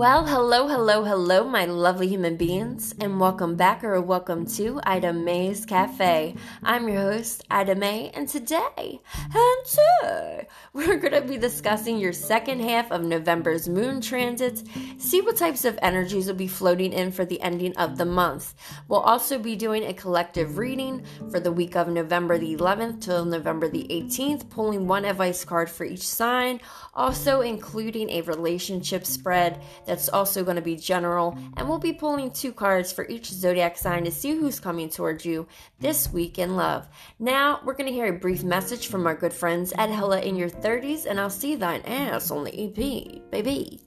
Well, hello, hello, hello, my lovely human beings, and welcome back or welcome to Ida May's Cafe. I'm your host, Ida May, and today, and today, we're going to be discussing your second half of November's moon transits, see what types of energies will be floating in for the ending of the month. We'll also be doing a collective reading for the week of November the 11th till November the 18th, pulling one advice card for each sign, also including a relationship spread that's also going to be general, and we'll be pulling two cards for each zodiac sign to see who's coming towards you this week in love. Now, we're going to hear a brief message from our good friends at Hella in Your 30s, and I'll see thine ass on the EP, baby.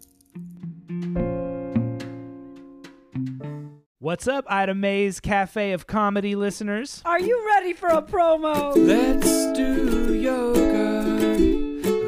What's up, Ida May's Cafe of Comedy listeners? Are you ready for a promo? Let's do yoga.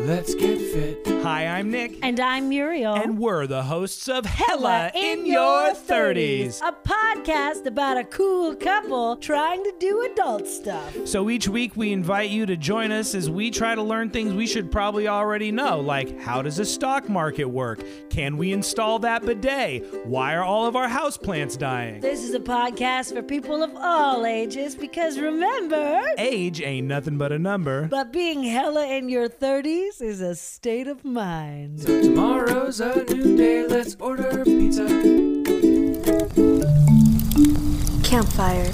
Let's get fit. Hi, I'm Nick. And I'm Muriel. And we're the hosts of Hella in, Your 30s. A podcast about a cool couple trying to do adult stuff. So each week we invite you to join us as we try to learn things we should probably already know, like how does a stock market work? Can we install that bidet? Why are all of our houseplants dying? This is a podcast for people of all ages because remember, Age ain't nothing but a number. but being hella in your 30s is a state of mind. So tomorrow's a new day. Let's order pizza. Campfire.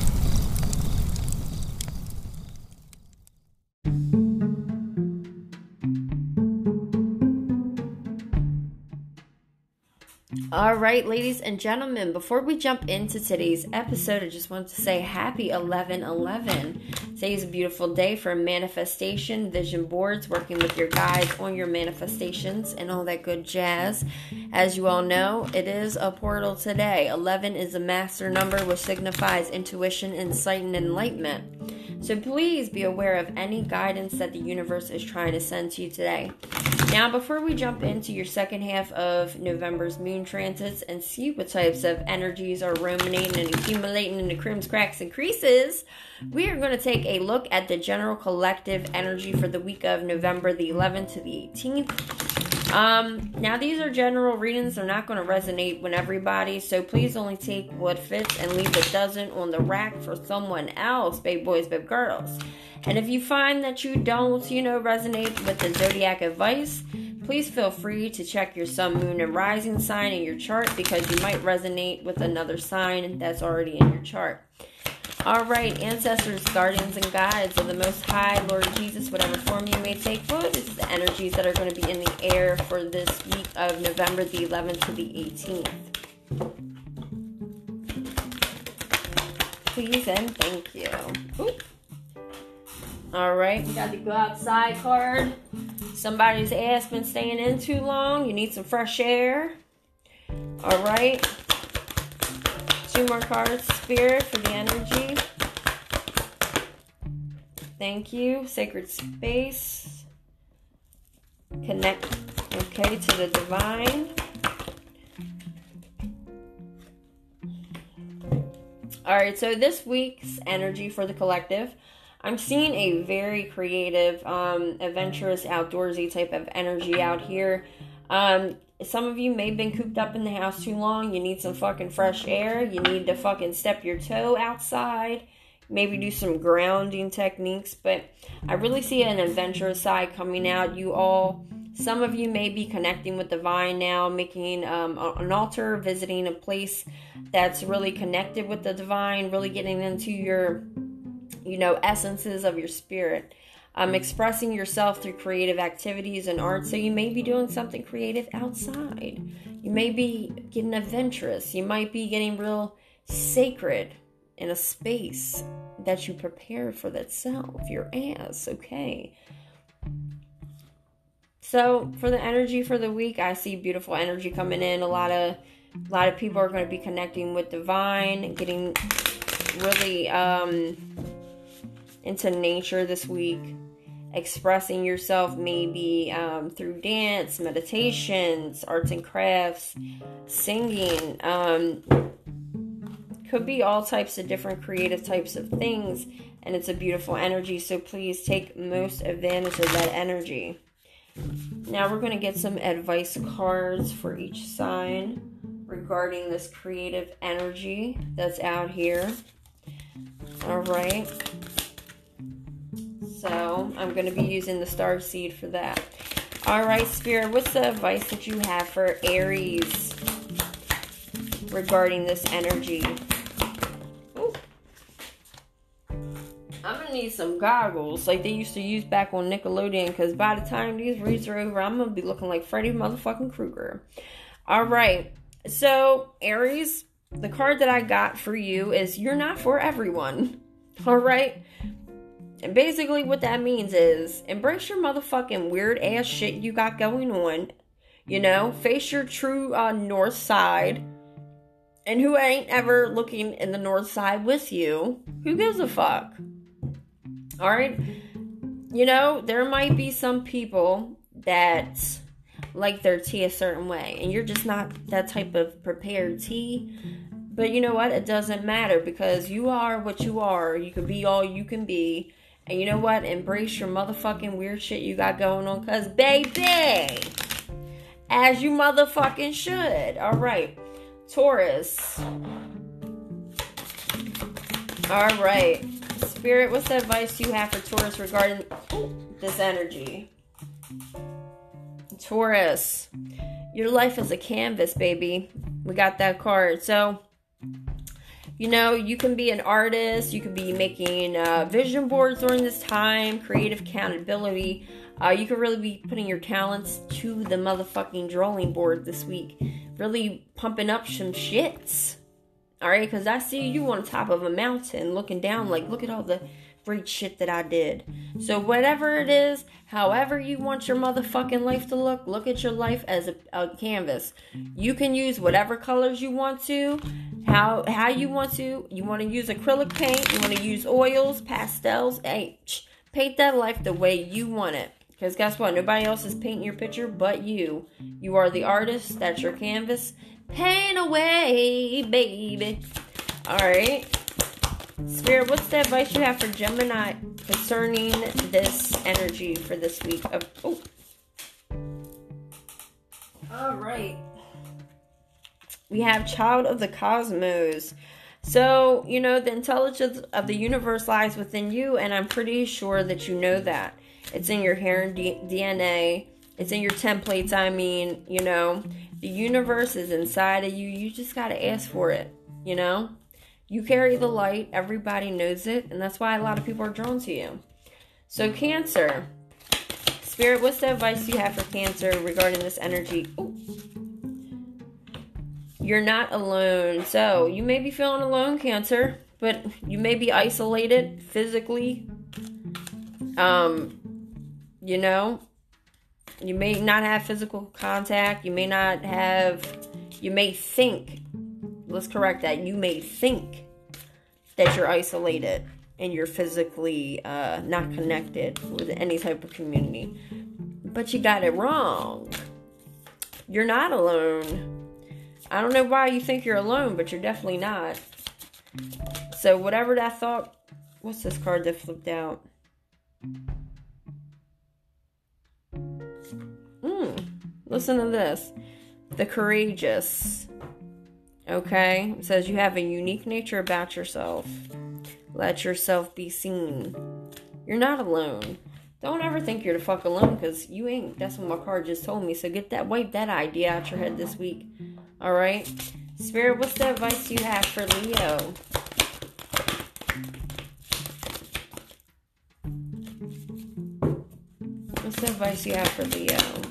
All right, ladies and gentlemen, before we jump into today's episode, I just want to say happy 11 11. Today is a beautiful day for manifestation, vision boards, working with your guides on your manifestations, and all that good jazz. As you all know, it is a portal today. 11 is a master number which signifies intuition, insight, and enlightenment. So please be aware of any guidance that the universe is trying to send to you today. Now, before we jump into your second half of November's moon transits and see what types of energies are ruminating and accumulating in the crims, cracks, and creases, we are going to take a look at the general collective energy for the week of November the 11th to the 18th. Um, now these are general readings, they're not going to resonate with everybody, so please only take what fits and leave what doesn't on the rack for someone else, babe boys, babe girls. And if you find that you don't, you know, resonate with the zodiac advice, please feel free to check your sun, moon, and rising sign in your chart because you might resonate with another sign that's already in your chart. All right, ancestors, guardians, and guides of the Most High, Lord Jesus, whatever form you may take, Lord, this is the energies that are going to be in the air for this week of November the 11th to the 18th? Please and thank you. All right, we got the go outside card. Somebody's ass been staying in too long. You need some fresh air. All right. Two more cards, Spirit, for the energy. Thank you. Sacred space. Connect, okay, to the divine. All right, so this week's energy for the collective. I'm seeing a very creative, um, adventurous, outdoorsy type of energy out here. Um, some of you may have been cooped up in the house too long. You need some fucking fresh air. You need to fucking step your toe outside. Maybe do some grounding techniques. But I really see an adventurous side coming out. You all, some of you may be connecting with the divine now, making um, an altar, visiting a place that's really connected with the divine, really getting into your, you know, essences of your spirit um, expressing yourself through creative activities and art. So you may be doing something creative outside. You may be getting adventurous. You might be getting real sacred in a space that you prepared for that self, your ass, okay? So for the energy for the week, I see beautiful energy coming in. A lot of a lot of people are going to be connecting with divine, getting really um into nature this week, expressing yourself maybe um, through dance, meditations, arts and crafts, singing. Um, could be all types of different creative types of things, and it's a beautiful energy. So please take most advantage of that energy. Now we're going to get some advice cards for each sign regarding this creative energy that's out here. All right. So I'm going to be using the star seed for that. All right, Spirit, what's the advice that you have for Aries regarding this energy? Ooh. I'm gonna need some goggles like they used to use back on Nickelodeon because by the time these reads are over, I'm gonna be looking like Freddy motherfucking Krueger. All right, so Aries, the card that I got for you is you're not for everyone. All right. And basically, what that means is embrace your motherfucking weird ass shit you got going on. You know, face your true uh, north side. And who ain't ever looking in the north side with you? Who gives a fuck? Alright? You know, there might be some people that like their tea a certain way, and you're just not that type of prepared tea. But you know what? It doesn't matter because you are what you are. You can be all you can be. And you know what? Embrace your motherfucking weird shit you got going on. Because, baby, as you motherfucking should. All right. Taurus. All right. Spirit, what's the advice you have for Taurus regarding this energy? Taurus, your life is a canvas, baby. We got that card. So, you know, you can be an artist, you could be making uh, vision boards during this time, creative accountability. Uh, you could really be putting your talents to the motherfucking drawing board this week. Really pumping up some shits. Alright, because I see you on top of a mountain looking down, like, look at all the great shit that I did. So, whatever it is, however you want your motherfucking life to look, look at your life as a, a canvas. You can use whatever colors you want to, how how you want to. You want to use acrylic paint, you want to use oils, pastels. Hey, paint that life the way you want it. Because guess what? Nobody else is painting your picture but you. You are the artist. That's your canvas. Paint away, baby. All right. Spirit, what's the advice you have for Gemini concerning this energy for this week of oh. All right. We have Child of the Cosmos. So, you know, the intelligence of the universe lies within you, and I'm pretty sure that you know that. It's in your hair and D- DNA, it's in your templates. I mean, you know, the universe is inside of you. You just got to ask for it, you know? You carry the light, everybody knows it, and that's why a lot of people are drawn to you. So, Cancer. Spirit, what's the advice you have for Cancer regarding this energy? Ooh. You're not alone. So, you may be feeling alone, Cancer, but you may be isolated physically. Um, you know, you may not have physical contact. You may not have, you may think, let's correct that. You may think that you're isolated and you're physically uh, not connected with any type of community. But you got it wrong. You're not alone. I don't know why you think you're alone, but you're definitely not. So, whatever that thought, what's this card that flipped out? Hmm. Listen to this. The courageous. Okay? It says you have a unique nature about yourself. Let yourself be seen. You're not alone. Don't ever think you're the fuck alone because you ain't. That's what my card just told me. So get that, wipe that idea out your head this week. All right? Spirit, what's the advice you have for Leo? What's the advice you have for Leo?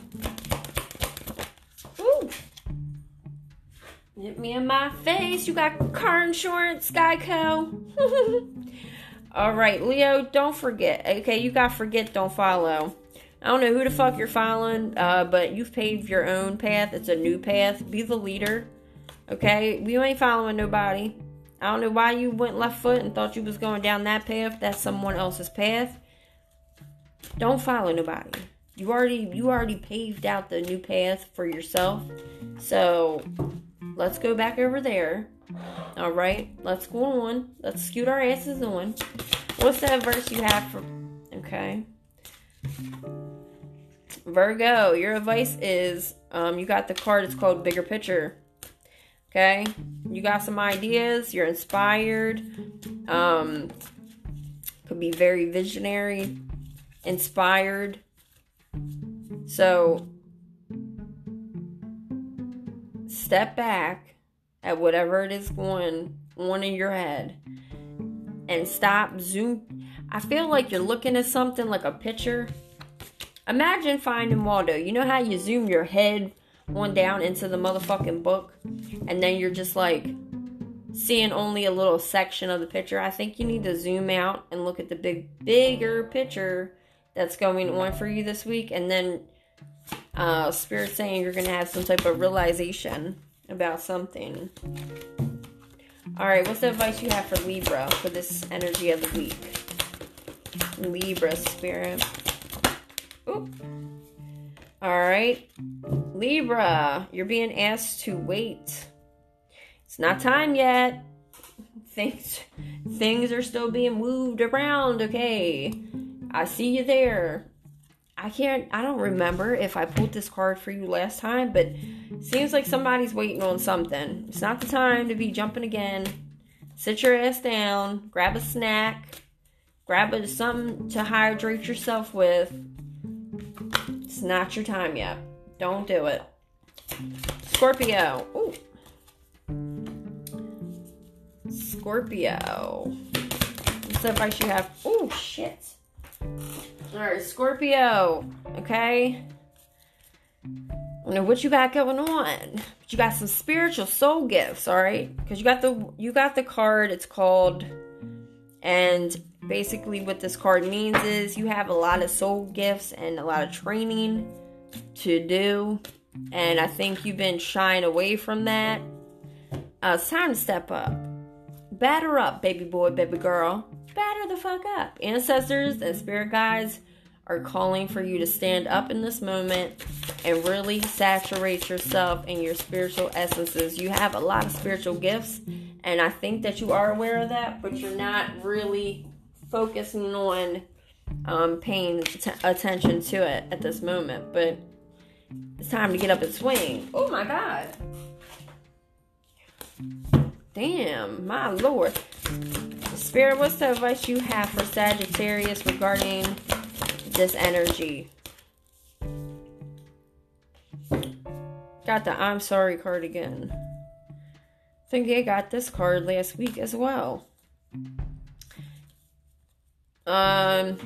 Hit me in my face. You got car insurance, Geico. All right, Leo, don't forget. Okay, you got forget, don't follow. I don't know who the fuck you're following, uh, but you've paved your own path. It's a new path. Be the leader. Okay, we ain't following nobody. I don't know why you went left foot and thought you was going down that path. That's someone else's path. Don't follow nobody. You already you already paved out the new path for yourself. So let's go back over there. All right, let's go on. Let's scoot our asses on. What's that verse you have for? Okay. Virgo, your advice is um, you got the card, it's called Bigger Picture. Okay? You got some ideas, you're inspired. Um, could be very visionary, inspired. So, step back at whatever it is going on in your head and stop zoom i feel like you're looking at something like a picture. Imagine finding waldo. You know how you zoom your head one down into the motherfucking book and then you're just like seeing only a little section of the picture? I think you need to zoom out and look at the big bigger picture that's going on for you this week and then uh spirit saying you're gonna have some type of realization about something all right, what's the advice you have for Libra for this energy of the week? Libra spirit. Oop. All right, Libra, you're being asked to wait. It's not time yet. Things things are still being moved around, okay? I see you there. I can't I don't remember if I pulled this card for you last time, but seems like somebody's waiting on something. It's not the time to be jumping again. Sit your ass down, grab a snack, grab a, something to hydrate yourself with. It's not your time yet. Don't do it. Scorpio. Ooh. Scorpio. What's the advice you have? Oh shit. Alright, Scorpio. Okay. I know what you got going on. But you got some spiritual soul gifts, alright? Because you got the you got the card, it's called and basically what this card means is you have a lot of soul gifts and a lot of training to do. And I think you've been shying away from that. Uh, it's time to step up. Batter up, baby boy, baby girl. Batter the fuck up. Ancestors and spirit guides are calling for you to stand up in this moment and really saturate yourself in your spiritual essences. You have a lot of spiritual gifts, and I think that you are aware of that, but you're not really focusing on um, paying t- attention to it at this moment. But it's time to get up and swing. Oh my god. Damn, my lord. Spirit, what's the advice you have for Sagittarius regarding this energy? Got the I'm sorry card again. I think I got this card last week as well. Um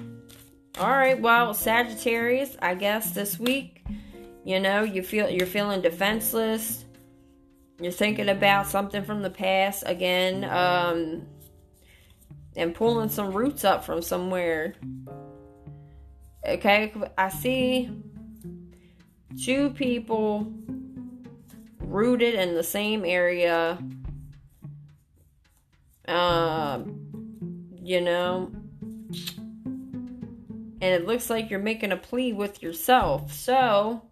all right, well, Sagittarius, I guess this week, you know, you feel you're feeling defenseless. You're thinking about something from the past again, um, and pulling some roots up from somewhere. Okay, I see two people rooted in the same area. Um, you know, and it looks like you're making a plea with yourself. So,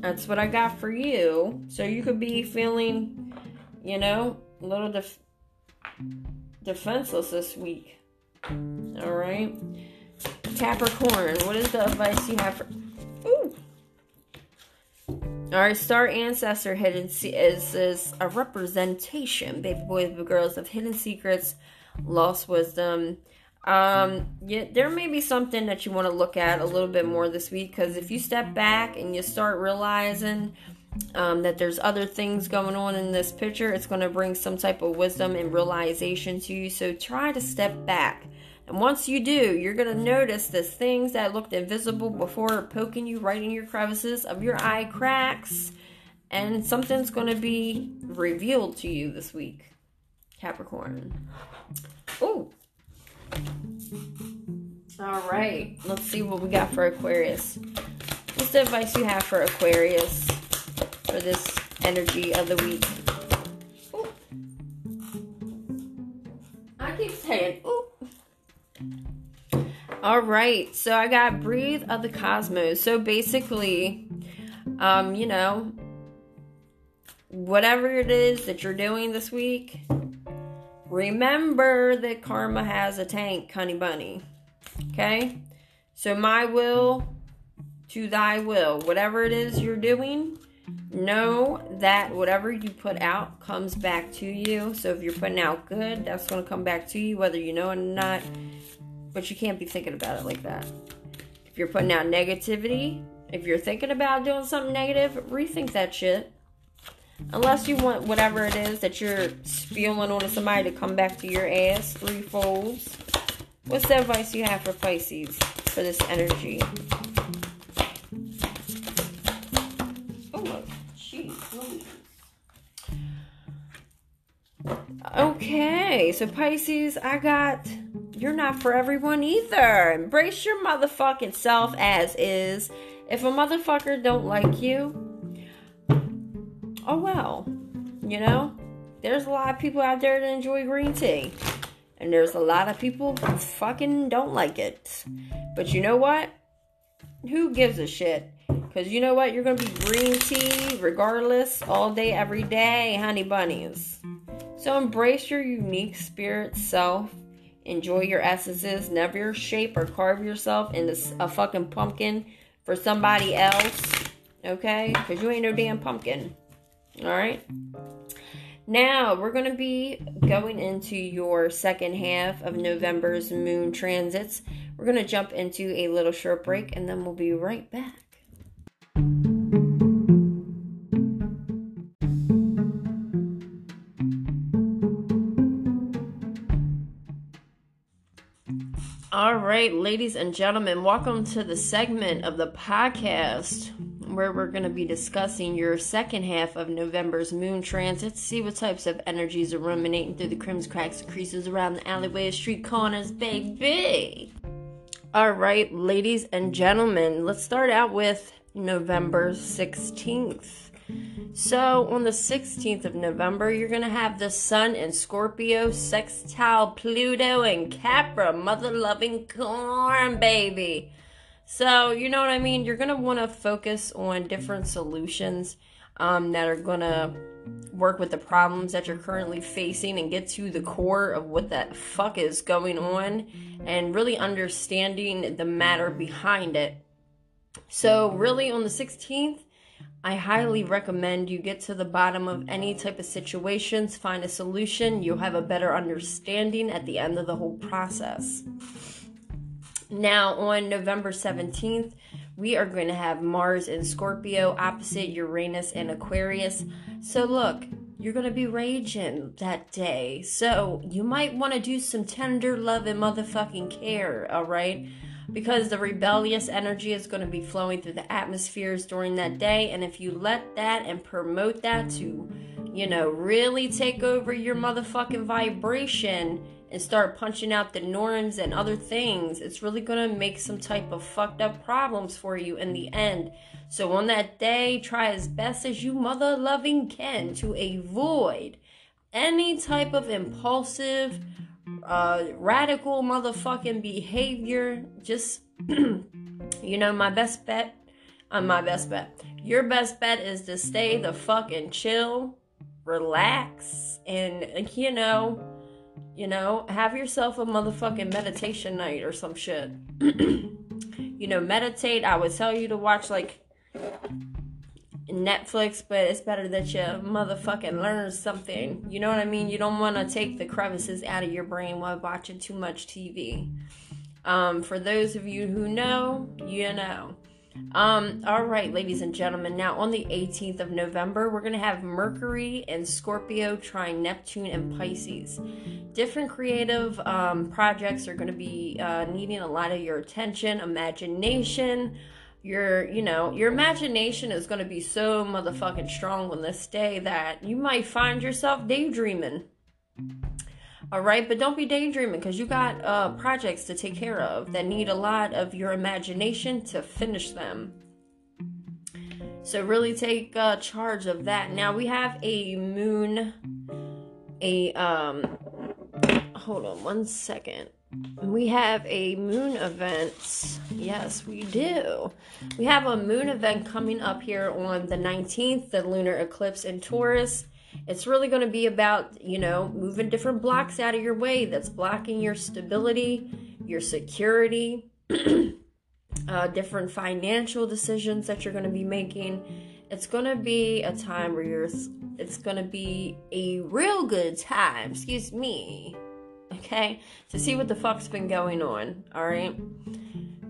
that's what I got for you. So you could be feeling, you know, a little def- defenseless this week. All right. Capricorn, what is the advice you have for. Ooh. All right, star ancestor hidden se- is is a representation, baby boys, baby girls, of hidden secrets, lost wisdom. Um, yeah, there may be something that you want to look at a little bit more this week because if you step back and you start realizing um, that there's other things going on in this picture, it's going to bring some type of wisdom and realization to you. So try to step back. And once you do, you're going to notice the things that looked invisible before poking you right in your crevices of your eye cracks. And something's going to be revealed to you this week, Capricorn. Oh, all right, let's see what we got for Aquarius. What's the advice you have for Aquarius for this energy of the week? Ooh. I keep saying, ooh. All right, so I got breathe of the cosmos. So basically, um, you know, whatever it is that you're doing this week, remember that karma has a tank, honey bunny. Okay? So my will to thy will. Whatever it is you're doing, know that whatever you put out comes back to you. So if you're putting out good, that's going to come back to you, whether you know it or not. But you can't be thinking about it like that. If you're putting out negativity, if you're thinking about doing something negative, rethink that shit. Unless you want whatever it is that you're spewing onto somebody to come back to your ass three folds. What's the advice you have for Pisces for this energy? Okay, so Pisces, I got you're not for everyone either. Embrace your motherfucking self as is. If a motherfucker don't like you, oh well. You know? There's a lot of people out there that enjoy green tea. And there's a lot of people who fucking don't like it. But you know what? Who gives a shit? Because you know what? You're going to be green tea regardless all day, every day, honey bunnies. So embrace your unique spirit self. Enjoy your essences. Never shape or carve yourself into a fucking pumpkin for somebody else. Okay? Because you ain't no damn pumpkin. Alright? Now, we're going to be going into your second half of November's moon transits. We're going to jump into a little short break and then we'll be right back. All right, ladies and gentlemen, welcome to the segment of the podcast where we're going to be discussing your second half of November's moon transit. See what types of energies are ruminating through the crims, cracks, and creases around the alleyways, street corners, baby. All right, ladies and gentlemen, let's start out with November 16th. So, on the 16th of November, you're going to have the Sun in Scorpio, Sextile, Pluto, and Capra, mother loving corn, baby. So, you know what I mean? You're going to want to focus on different solutions um, that are going to work with the problems that you're currently facing and get to the core of what that fuck is going on and really understanding the matter behind it. So, really, on the 16th, I highly um, recommend you get to the bottom of any type of situations, find a solution. You'll have a better understanding at the end of the whole process. Now, on November 17th, we are going to have Mars in Scorpio opposite Uranus and Aquarius. So, look, you're going to be raging that day. So, you might want to do some tender love and motherfucking care, all right? Because the rebellious energy is going to be flowing through the atmospheres during that day. And if you let that and promote that to, you know, really take over your motherfucking vibration and start punching out the norms and other things, it's really going to make some type of fucked up problems for you in the end. So on that day, try as best as you mother loving can to avoid any type of impulsive uh, radical motherfucking behavior. Just, you know, my best bet, uh, my best bet. Your best bet is to stay the fucking chill, relax, and, you know, you know, have yourself a motherfucking meditation night or some shit. you know, meditate. I would tell you to watch like Netflix, but it's better that you motherfucking learn something. You know what I mean? You don't want to take the crevices out of your brain while watching too much TV. Um, for those of you who know, you know. Um, all right, ladies and gentlemen. Now, on the 18th of November, we're going to have Mercury and Scorpio trine Neptune and Pisces. Different creative um, projects are going to be uh, needing a lot of your attention, imagination your you know your imagination is going to be so motherfucking strong on this day that you might find yourself daydreaming. All right but don't be daydreaming because you got uh, projects to take care of that need a lot of your imagination to finish them. So really take uh, charge of that. Now we have a moon a um hold on one second we have a moon event. Yes, we do. We have a moon event coming up here on the 19th, the lunar eclipse in Taurus. It's really going to be about, you know, moving different blocks out of your way that's blocking your stability, your security. uh, different financial decisions that you're going to be making. It's going to be a time where you're, it's going to be a real good time, excuse me, okay, to see what the fuck's been going on, all right?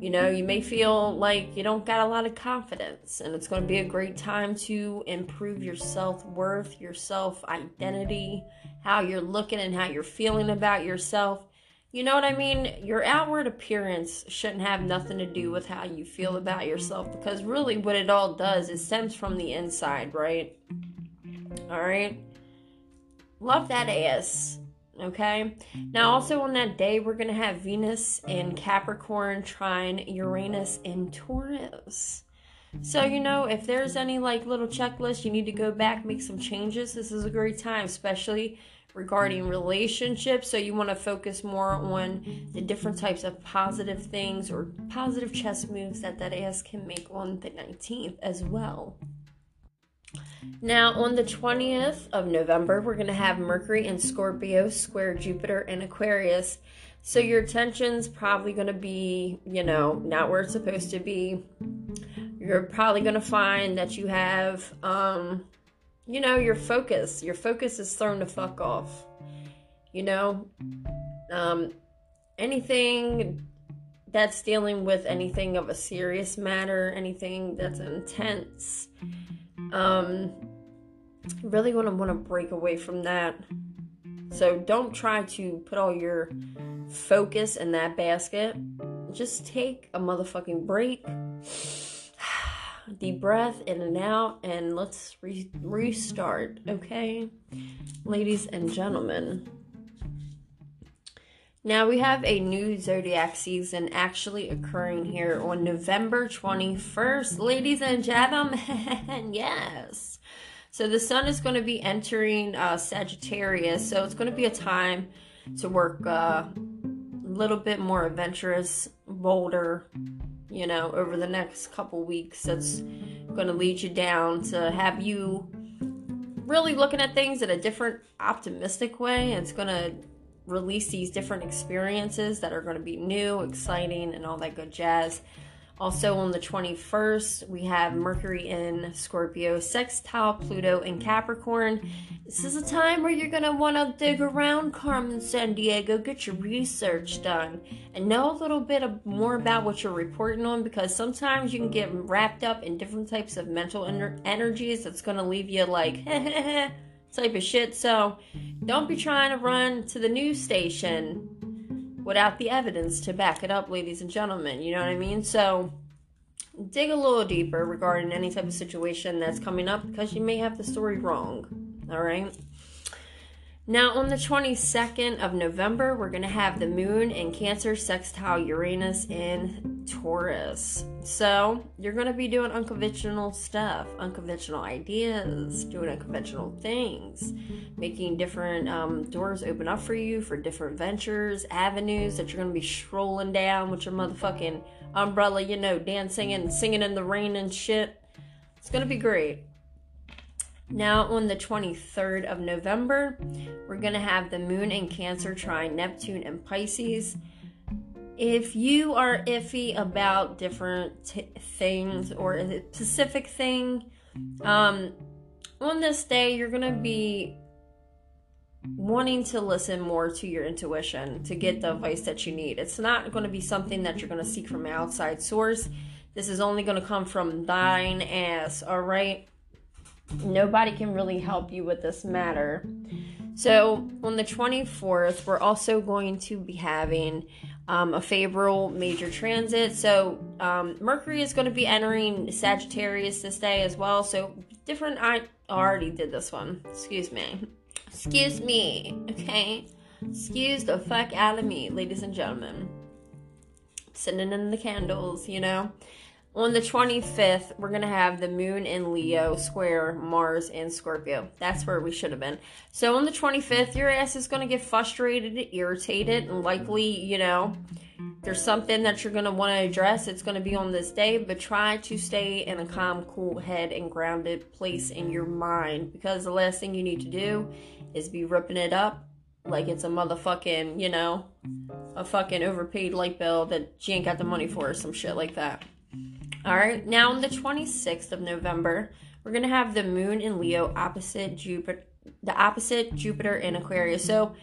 You know, you may feel like you don't got a lot of confidence, and it's going to be a great time to improve your self worth, your self identity, how you're looking and how you're feeling about yourself. You know what I mean? Your outward appearance shouldn't have nothing to do with how you feel about yourself because really what it all does is stems from the inside, right? All right? Love that ass. Okay. Now, also on that day, we're going to have Venus in Capricorn trine Uranus in Taurus. So, you know, if there's any like little checklist you need to go back, make some changes, this is a great time, especially regarding relationships. So, you want to focus more on the different types of positive things or positive chess moves that that ass can make on the 19th as well. Now, on the 20th of November, we're going to have Mercury in Scorpio square Jupiter in Aquarius. So, your attention's probably going to be, you know, not where it's supposed to be. You're probably going to find that you have, um, you know, your focus. Your focus is thrown the fuck off. You know, um, anything that's dealing with anything of a serious matter, anything that's intense um, really gonna want to break away from that. So don't try to put all your focus in that basket. Just take a motherfucking break. Deep breath in and out, and let's re- restart, okay? Ladies and gentlemen. Now we have a new zodiac season actually occurring here on November 21st, ladies and gentlemen. yes. So the sun is going to be entering uh, Sagittarius, so it's going to be a time to work uh, a little bit more adventurous, bolder, you know, over the next couple weeks. That's going to lead you down to have you really looking at things in a different, optimistic way. It's going to release these different experiences that are going to be new, exciting, and all that good jazz. Also, on the 21st, we have Mercury in Scorpio, sextile Pluto in Capricorn. This is a time where you're going to want to dig around Carmen Sandiego, get your research done, and know a little bit of, more about what you're reporting on because sometimes you can get wrapped up in different types of mental ener- energies that's going to leave you like, type of shit. So don't be trying to run to the news station without the evidence to back it up, ladies and gentlemen. You know what I mean? So dig a little deeper regarding any type of situation that's coming up because you may have the story wrong. All right. Now, on the 22nd of November, we're going to have the moon in Cancer sextile Uranus in Taurus. So, you're going to be doing unconventional stuff, unconventional ideas, doing unconventional things, making different um, doors open up for you for different ventures, avenues that you're going to be strolling down with your motherfucking umbrella, you know, dancing and singing in the rain and shit. It's going to be great. Now, on the 23rd of November, we're going to have the moon in Cancer trine Neptune and Pisces. If you are iffy about different t- things or a specific thing, um, on this day, you're going to be wanting to listen more to your intuition to get the advice that you need. It's not going to be something that you're going to seek from an outside source. This is only going to come from thine ass, all right? Nobody can really help you with this matter. So, on the 24th, we're also going to be having um, a favorable major transit. So, um, Mercury is going to be entering Sagittarius this day as well. So, different. I already did this one. Excuse me. Excuse me. Okay. Excuse the fuck out of me, ladies and gentlemen. Sending in the candles, you know. On the 25th, we're going to have the moon in Leo square Mars in Scorpio. That's where we should have been. So on the 25th, your ass is going to get frustrated, irritated, and likely, you know, there's something that you're going to want to address. It's going to be on this day, but try to stay in a calm, cool head and grounded place in your mind because the last thing you need to do is be ripping it up like it's a motherfucking, you know, a fucking overpaid light bill that she ain't got the money for or some shit like that. All right, now on the 26th of November, we're gonna have the moon in Leo opposite Jupiter, the opposite Jupiter in Aquarius. So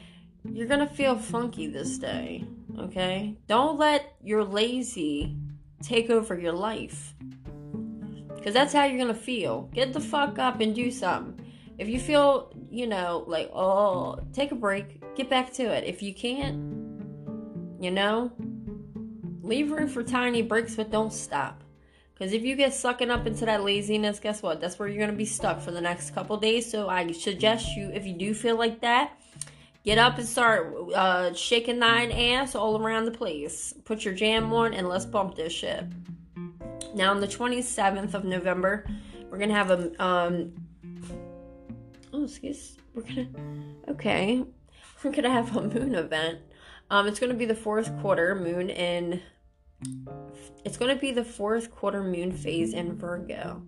you're gonna feel funky this day, okay? Don't let your lazy take over your life, because that's how you're gonna feel. Get the fuck up and do something. If you feel, you know, like oh, take a break, get back to it. If you can't, you know, leave room for tiny breaks, but don't stop. Because if you get sucking up into that laziness, guess what? That's where you're going to be stuck for the next couple days. So I suggest you, if you do feel like that, get up and start uh, shaking thine ass all around the place. Put your jam on and let's bump this shit. Now, on the 27th of November, we're going to have a. Um, oh, excuse. We're going to. Okay. We're going to have a moon event. Um, it's going to be the fourth quarter moon in it's going to be the fourth quarter moon phase in Virgo.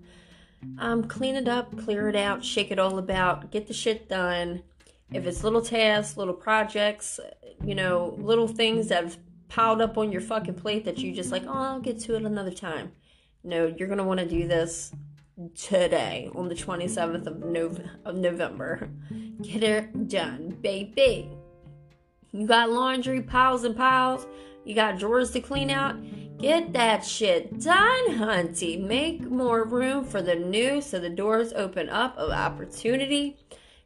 Um, clean it up, clear it out, shake it all about, get the shit done. If it's little tasks, little projects, you know, little things that have piled up on your fucking plate that you just like, oh, I'll get to it another time. No, you're going to want to do this today on the 27th of, Nov- of November. Get it done, baby. You got laundry piles and piles you got drawers to clean out? Get that shit done, hunty. Make more room for the new so the doors open up of opportunity.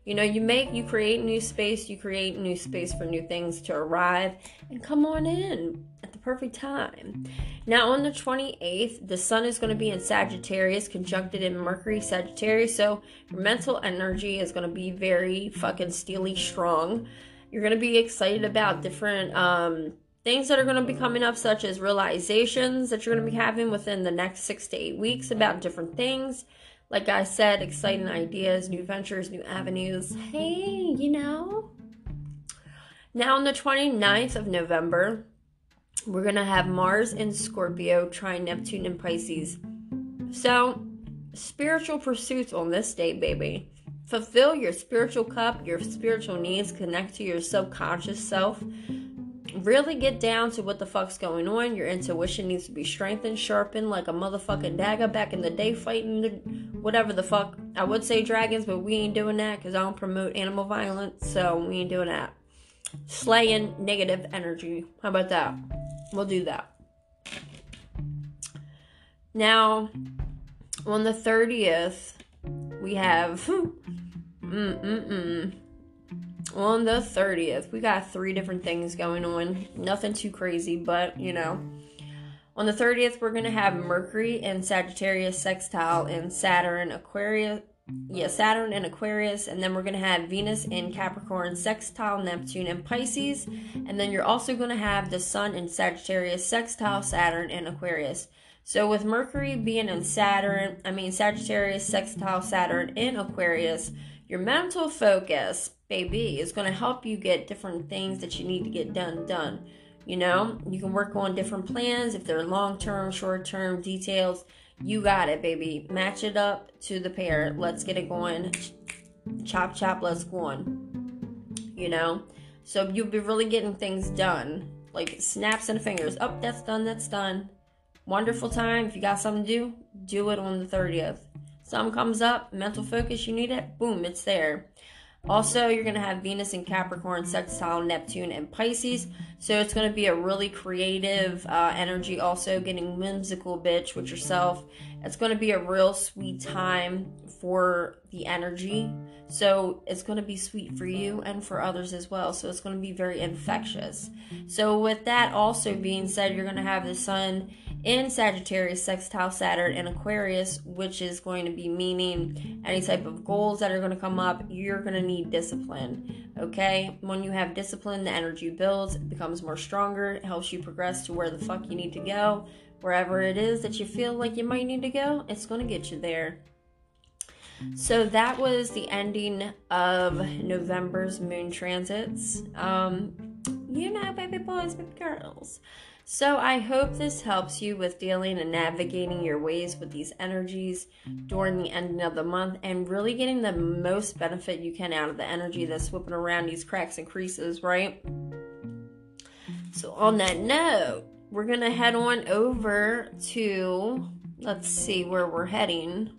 You know, you make, you create new space, you create new space for new things to arrive and come on in at the perfect time. Now, on the 28th, the sun is going to be in Sagittarius, conjuncted in Mercury Sagittarius, so your mental energy is going to be very fucking steely strong. You're going to be excited about different, um, things that are going to be coming up, such as realizations that you're going to be having within the next six to eight weeks about different things. Like I said, exciting ideas, new ventures, new avenues. Hey, you know. Now, on the 29th of November, we're going to have Mars in Scorpio, trine Neptune in Pisces. So, spiritual pursuits on this day, baby. Fulfill your spiritual cup, your spiritual needs, connect to your subconscious self really get down to what the fuck's going on. Your intuition needs to be strengthened, sharpened like a motherfucking dagger back in the day fighting the whatever the fuck. I would say dragons, but we ain't doing that because I don't promote animal violence, so we ain't doing that. Slaying negative energy. How about that? We'll do that. Now, on the 30th, we have. Mm-mm-mm on the 30th, we got three different things going on. Nothing too crazy, but you know. On the 30th, we're going to have Mercury and Sagittarius sextile and Saturn Aquarius. Yeah, Saturn and Aquarius, and then we're going to have Venus and Capricorn, sextile Neptune and Pisces, and then you're also going to have the Sun and Sagittarius, sextile Saturn and Aquarius. So with Mercury being in Saturn, I mean Sagittarius, sextile Saturn in Aquarius, your mental focus baby is going to help you get different things that you need to get done done. You know, you can work on different plans if they're long term, short term details. You got it, baby. Match it up to the pair. Let's get it going. Chop, chop, let's go on. You know, so you'll be really getting things done. Like snaps and fingers. Up, oh, that's done, that's done. Wonderful time. If you got something to do, do it on the 30th. Something comes up, mental focus, you need it, boom, it's there. Also, you're going to have Venus in Capricorn, sextile Neptune, and Pisces. So it's going to be a really creative uh, energy. Also, getting whimsical bitch with yourself. It's going to be a real sweet time for the energy. So it's going to be sweet for you and for others as well. So it's going to be very infectious. So, with that also being said, you're going to have the sun in Sagittarius, sextile Saturn, and Aquarius, which is going to be meaning any type of goals that are going to come up, you're going to need discipline. Okay? When you have discipline, the energy builds, it becomes more stronger, it helps you progress to where the fuck you need to go. Wherever it is that you feel like you might need to go, it's going to get you there. So that was the ending of November's moon transits. Um, you know, baby boys, baby girls. So, I hope this helps you with dealing and navigating your ways with these energies during the ending of the month and really getting the most benefit you can out of the energy that's whipping around these cracks and creases, right? So, on that note, we're going to head on over to, let's see where we're heading.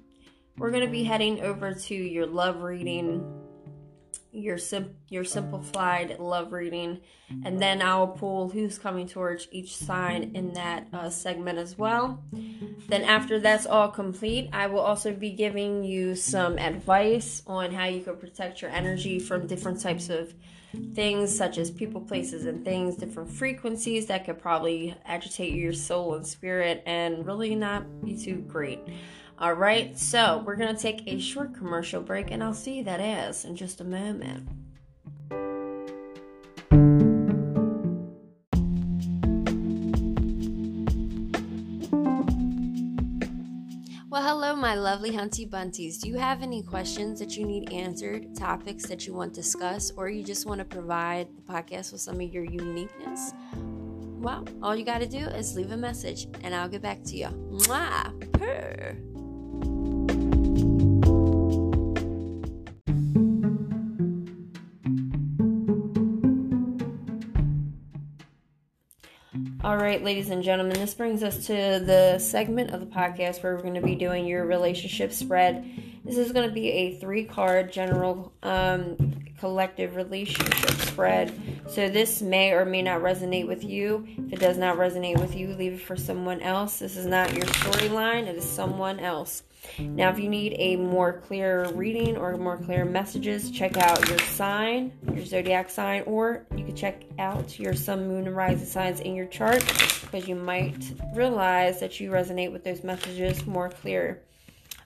We're going to be heading over to your love reading your sim- your simplified love reading, and then I'll pull who's coming towards each sign in that uh, segment as well. Then after that's all complete, I will also be giving you some advice on how you can protect your energy from different types of things such as people, places, and things, different frequencies that could probably agitate your soul and spirit and really not be too great. All right, so we're going to take a short commercial break, and I'll see you that ass in just a moment. Well, hello, my lovely Hunty Bunties. Do you have any questions that you need answered, topics that you want discussed, or you just want to provide the podcast with some of your uniqueness? Well, all you got to do is leave a message, and I'll get back to you. Mwah! Purr. All right, ladies and gentlemen, this brings us to the segment of the podcast where we're going to be doing your relationship spread. This is going to be a three card general um, collective relationship spread. So, this may or may not resonate with you. If it does not resonate with you, leave it for someone else. This is not your storyline, it is someone else. Now, if you need a more clear reading or more clear messages, check out your sign, your zodiac sign, or you can check out your sun, moon, and rising signs in your chart because you might realize that you resonate with those messages more clear.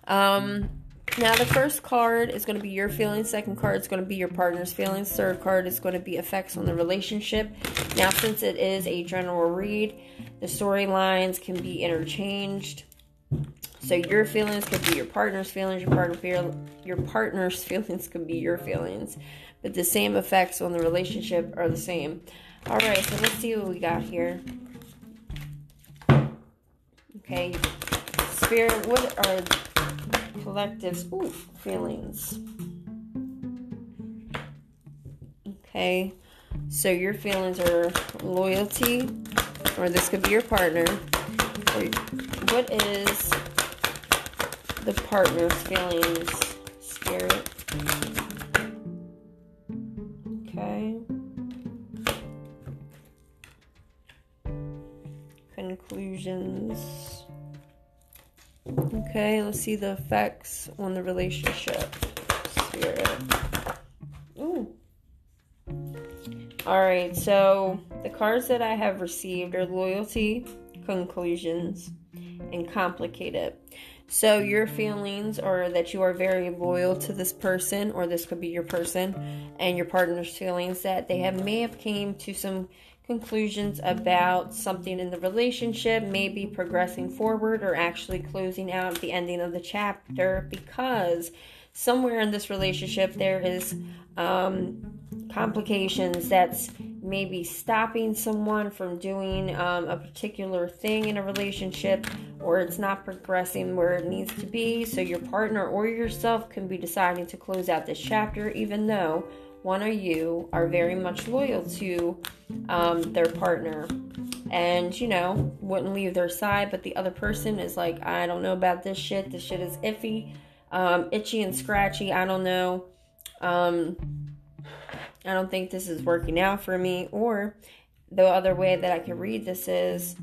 Um, now, the first card is going to be your feelings. Second card is going to be your partner's feelings. Third card is going to be effects on the relationship. Now, since it is a general read, the storylines can be interchanged. So your feelings could be your partner's feelings, your partner feel your partner's feelings could be your feelings. But the same effects on the relationship are the same. Alright, so let's see what we got here. Okay. Spirit, what are collectives ooh, feelings? Okay. So your feelings are loyalty, or this could be your partner. What is the partner's feelings, spirit. Okay. Conclusions. Okay, let's see the effects on the relationship. Spirit. Ooh. Alright, so the cards that I have received are loyalty, conclusions, and complicated. So your feelings are that you are very loyal to this person, or this could be your person, and your partner's feelings that they have may have came to some conclusions about something in the relationship, maybe progressing forward or actually closing out the ending of the chapter because somewhere in this relationship there is um, complications that's maybe stopping someone from doing um, a particular thing in a relationship or it's not progressing where it needs to be. So your partner or yourself can be deciding to close out this chapter even though one or you are very much loyal to um, their partner and you know wouldn't leave their side but the other person is like i don't know about this shit this shit is iffy um, itchy and scratchy i don't know um, I don't think this is working out for me. Or the other way that I can read this is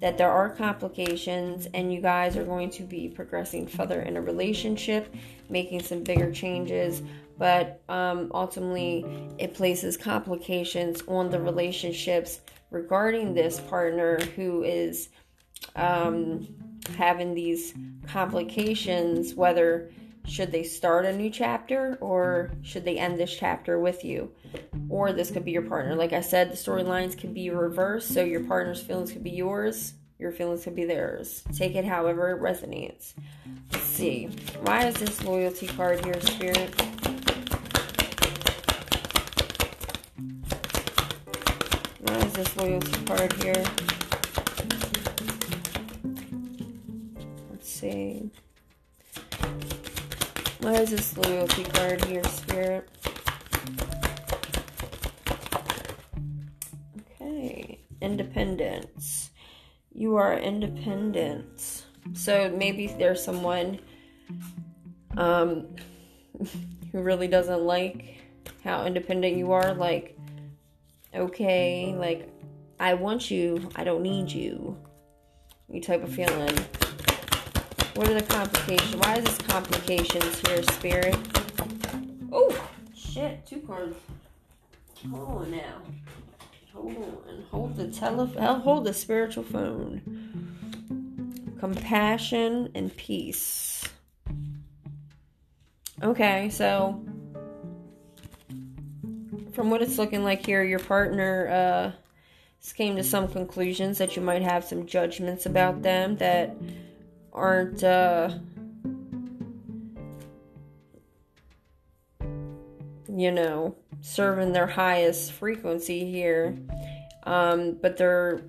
that there are complications and you guys are going to be progressing further in a relationship, making some bigger changes. But um, ultimately, it places complications on the relationships regarding this partner who is um, having these complications, whether should they start a new chapter or should they end this chapter with you? Or this could be your partner. Like I said, the storylines can be reversed, so your partner's feelings could be yours, your feelings could be theirs. Take it however it resonates. Let's see. Why is this loyalty card here, Spirit? Where is this loyalty card here? Let's see. What is this loyalty card here, Spirit? Okay. Independence. You are independent. So maybe there's someone um, who really doesn't like how independent you are. Like, okay, like, I want you, I don't need you. You type of feeling. What are the complications? Why is this complications here, Spirit? Oh, shit, two cards. Hold on now. Hold on. Hold the telephone. Uh, hold the spiritual phone. Compassion and peace. Okay, so from what it's looking like here, your partner uh, came to some conclusions that you might have some judgments about them that aren't uh, you know serving their highest frequency here. Um, but there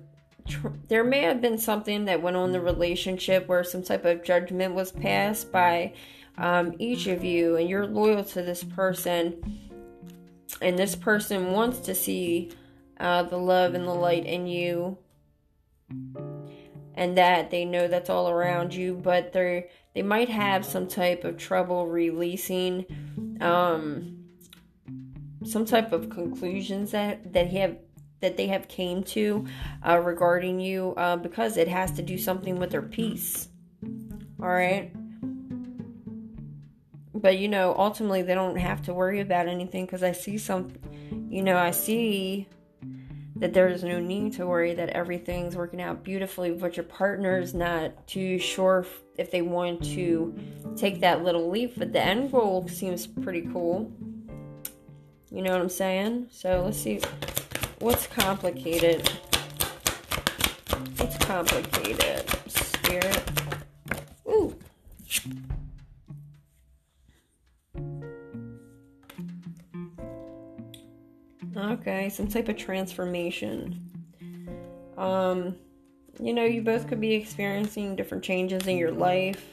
there may have been something that went on the relationship where some type of judgment was passed by um, each of you and you're loyal to this person and this person wants to see uh, the love and the light in you. And that they know that's all around you but they're they might have some type of trouble releasing um some type of conclusions that that have that they have came to uh, regarding you uh, because it has to do something with their peace. All right but you know ultimately they don't have to worry about anything because i see some you know i see that there is no need to worry that everything's working out beautifully, but your partner's not too sure if they want to take that little leap. But the end goal seems pretty cool. You know what I'm saying? So let's see what's complicated. What's complicated? Spirit. Ooh. Okay, some type of transformation. Um, you know, you both could be experiencing different changes in your life.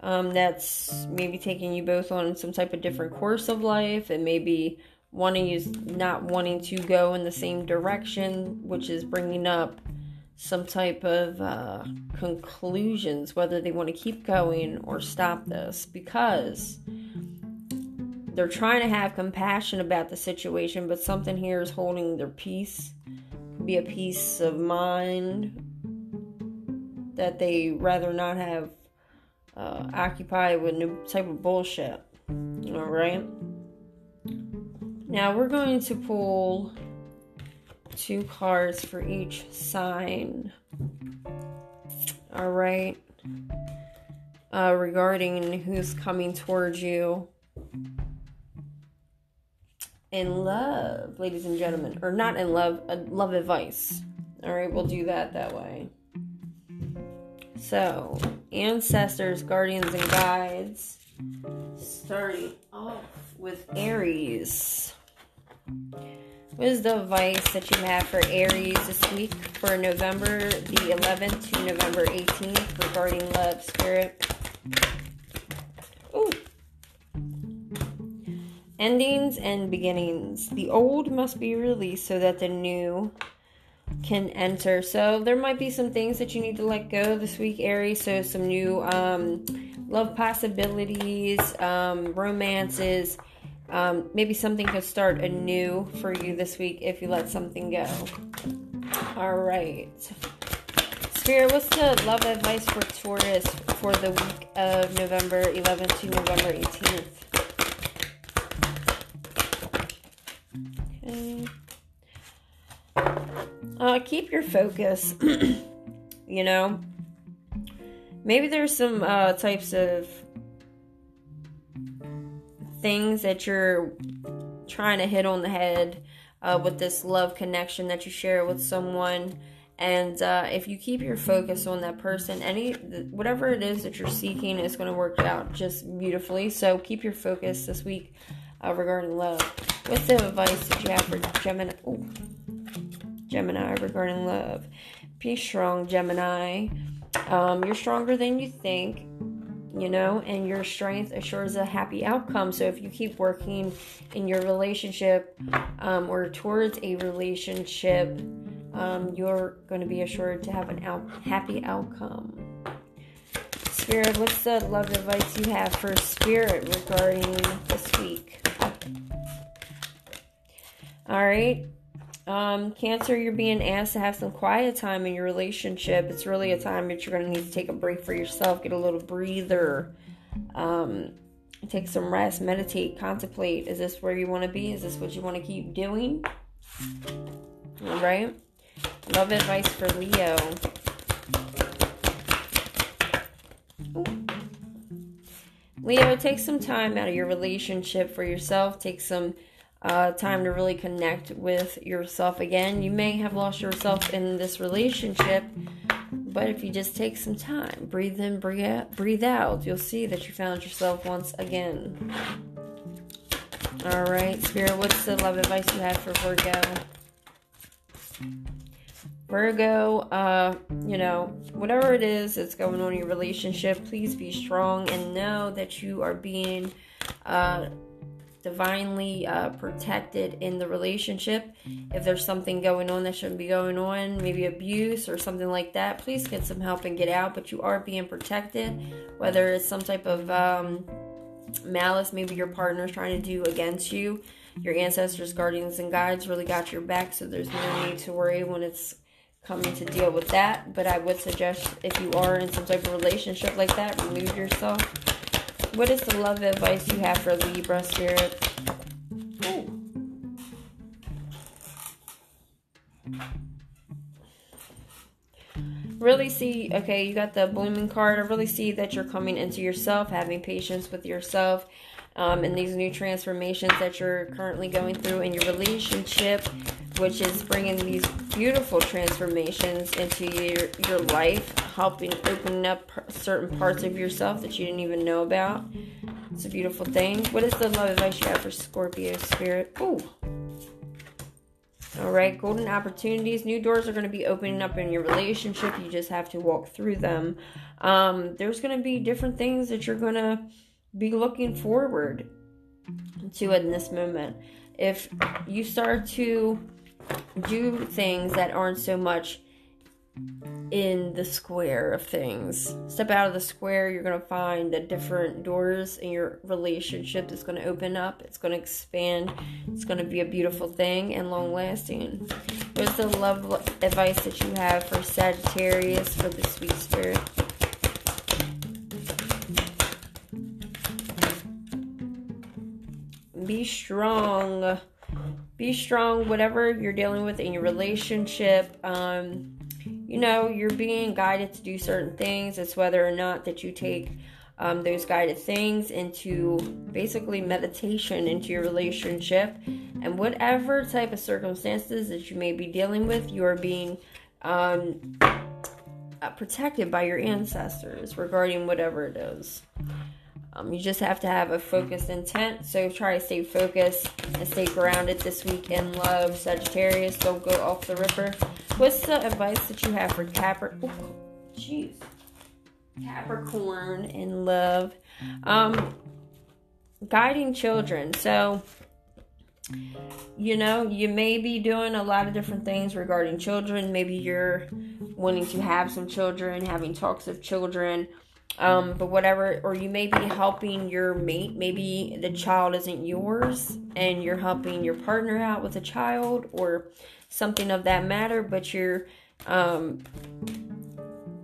Um, that's maybe taking you both on some type of different course of life, and maybe wanting you not wanting to go in the same direction, which is bringing up some type of uh, conclusions whether they want to keep going or stop this because they're trying to have compassion about the situation, but something here is holding their peace. Could be a peace of mind that they rather not have uh, occupied with new type of bullshit. All right. Now we're going to pull two cards for each sign. All right. Uh, regarding who's coming towards you in love, ladies and gentlemen, or not in love, uh, love advice. All right, we'll do that that way. So, ancestors, guardians, and guides. Starting off with Aries. What is the advice that you have for Aries this week for November the 11th to November 18th regarding love, spirit? Ooh. Endings and beginnings. The old must be released so that the new can enter. So there might be some things that you need to let go this week, Aries. So some new um, love possibilities, um, romances. Um, maybe something could start anew for you this week if you let something go. All right. Spirit, what's the love advice for Taurus for the week of November 11th to November 18th? Okay. Uh, keep your focus. you know, maybe there's some uh, types of things that you're trying to hit on the head uh, with this love connection that you share with someone. And uh, if you keep your focus on that person, any whatever it is that you're seeking is going to work out just beautifully. So keep your focus this week uh, regarding love. What's the advice that you have for Gemini? Ooh. Gemini regarding love. Be strong, Gemini. Um, you're stronger than you think, you know, and your strength assures a happy outcome. So if you keep working in your relationship um, or towards a relationship, um, you're going to be assured to have an out- happy outcome. Spirit, what's the love advice you have for Spirit regarding this week? All right. Um, cancer, you're being asked to have some quiet time in your relationship. It's really a time that you're going to need to take a break for yourself, get a little breather, um, take some rest, meditate, contemplate. Is this where you want to be? Is this what you want to keep doing? All right. Love advice for Leo. Leo, take some time out of your relationship for yourself. Take some uh, time to really connect with yourself again. You may have lost yourself in this relationship, but if you just take some time, breathe in, breathe out, breathe out you'll see that you found yourself once again. All right, Spirit, what's the love advice you have for Virgo? Virgo, uh, you know, whatever it is that's going on in your relationship, please be strong and know that you are being uh, divinely uh, protected in the relationship. If there's something going on that shouldn't be going on, maybe abuse or something like that, please get some help and get out. But you are being protected, whether it's some type of um, malice, maybe your partner's trying to do against you. Your ancestors, guardians, and guides really got your back, so there's no need to worry when it's coming to deal with that. But I would suggest if you are in some type of relationship like that, remove yourself what is the love advice you have for Libra spirit? Ooh. Really see, okay, you got the blooming card. I really see that you're coming into yourself, having patience with yourself, um, and these new transformations that you're currently going through in your relationship, which is bringing these beautiful transformations into your, your life, helping open up certain parts of yourself that you didn't even know about. It's a beautiful thing. What is the love advice you have for Scorpio spirit? Ooh. All right, golden opportunities. New doors are going to be opening up in your relationship. You just have to walk through them. Um, there's going to be different things that you're going to be looking forward to in this moment. If you start to do things that aren't so much in the square of things, step out of the square, you're going to find that different doors in your relationship is going to open up. It's going to expand. It's going to be a beautiful thing and long lasting. What's the love advice that you have for Sagittarius for the sweet spirit? be strong be strong whatever you're dealing with in your relationship um, you know you're being guided to do certain things. It's whether or not that you take um, those guided things into basically meditation into your relationship. And whatever type of circumstances that you may be dealing with you are being um, uh, protected by your ancestors regarding whatever it is um, you just have to have a focused intent. So try to stay focused and stay grounded this week in love. Sagittarius, don't go off the ripper. What's the advice that you have for Capricorn? Jeez. Capricorn in love. Um, guiding children. So, you know, you may be doing a lot of different things regarding children. Maybe you're wanting to have some children, having talks of children um, but whatever, or you may be helping your mate. Maybe the child isn't yours, and you're helping your partner out with a child, or something of that matter. But you're um,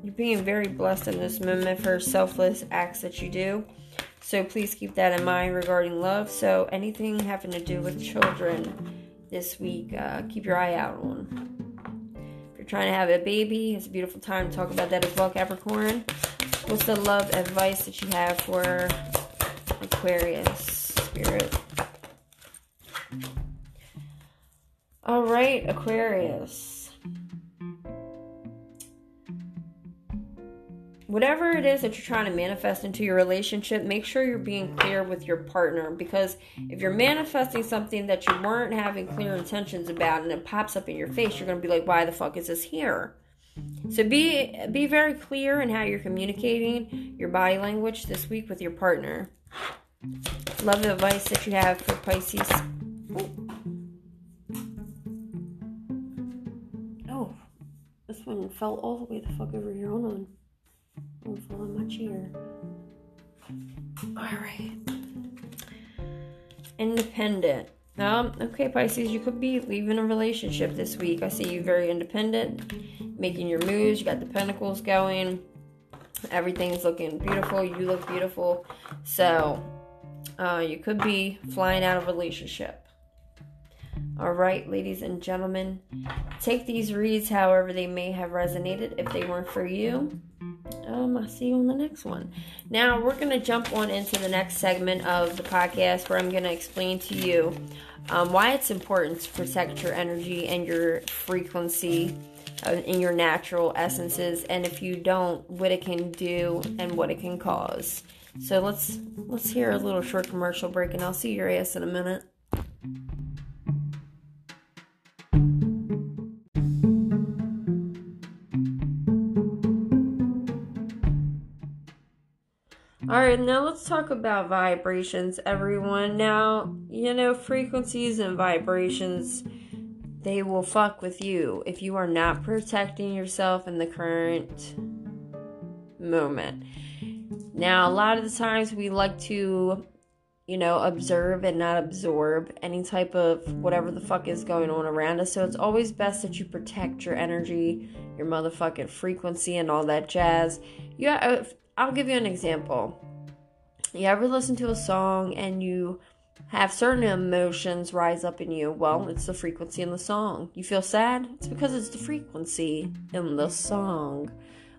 you're being very blessed in this moment for selfless acts that you do. So please keep that in mind regarding love. So anything having to do with children this week, uh, keep your eye out on. If you're trying to have a baby, it's a beautiful time to talk about that as well, Capricorn. What's the love advice that you have for Aquarius spirit? All right, Aquarius. Whatever it is that you're trying to manifest into your relationship, make sure you're being clear with your partner because if you're manifesting something that you weren't having clear intentions about and it pops up in your face, you're going to be like, why the fuck is this here? So be be very clear in how you're communicating your body language this week with your partner. Love the advice that you have for Pisces. Oh, this one fell all the way the fuck over here. Hold on. Oh, it fell on my chair. Alright. Independent. Um, okay, Pisces, you could be leaving a relationship this week. I see you very independent, making your moves. You got the pentacles going. Everything's looking beautiful. You look beautiful. So, uh, you could be flying out of relationship. All right, ladies and gentlemen, take these reads however they may have resonated. If they weren't for you, um, I'll see you on the next one. Now, we're going to jump on into the next segment of the podcast where I'm going to explain to you um, why it's important to protect your energy and your frequency uh, in your natural essences, and if you don't, what it can do and what it can cause. So let's let's hear a little short commercial break, and I'll see your ass in a minute. All right, now let's talk about vibrations, everyone. Now, you know, frequencies and vibrations, they will fuck with you if you are not protecting yourself in the current moment. Now, a lot of the times we like to, you know, observe and not absorb any type of whatever the fuck is going on around us. So it's always best that you protect your energy, your motherfucking frequency, and all that jazz. Yeah, I'll give you an example. You ever listen to a song and you have certain emotions rise up in you? Well, it's the frequency in the song. You feel sad? It's because it's the frequency in the song.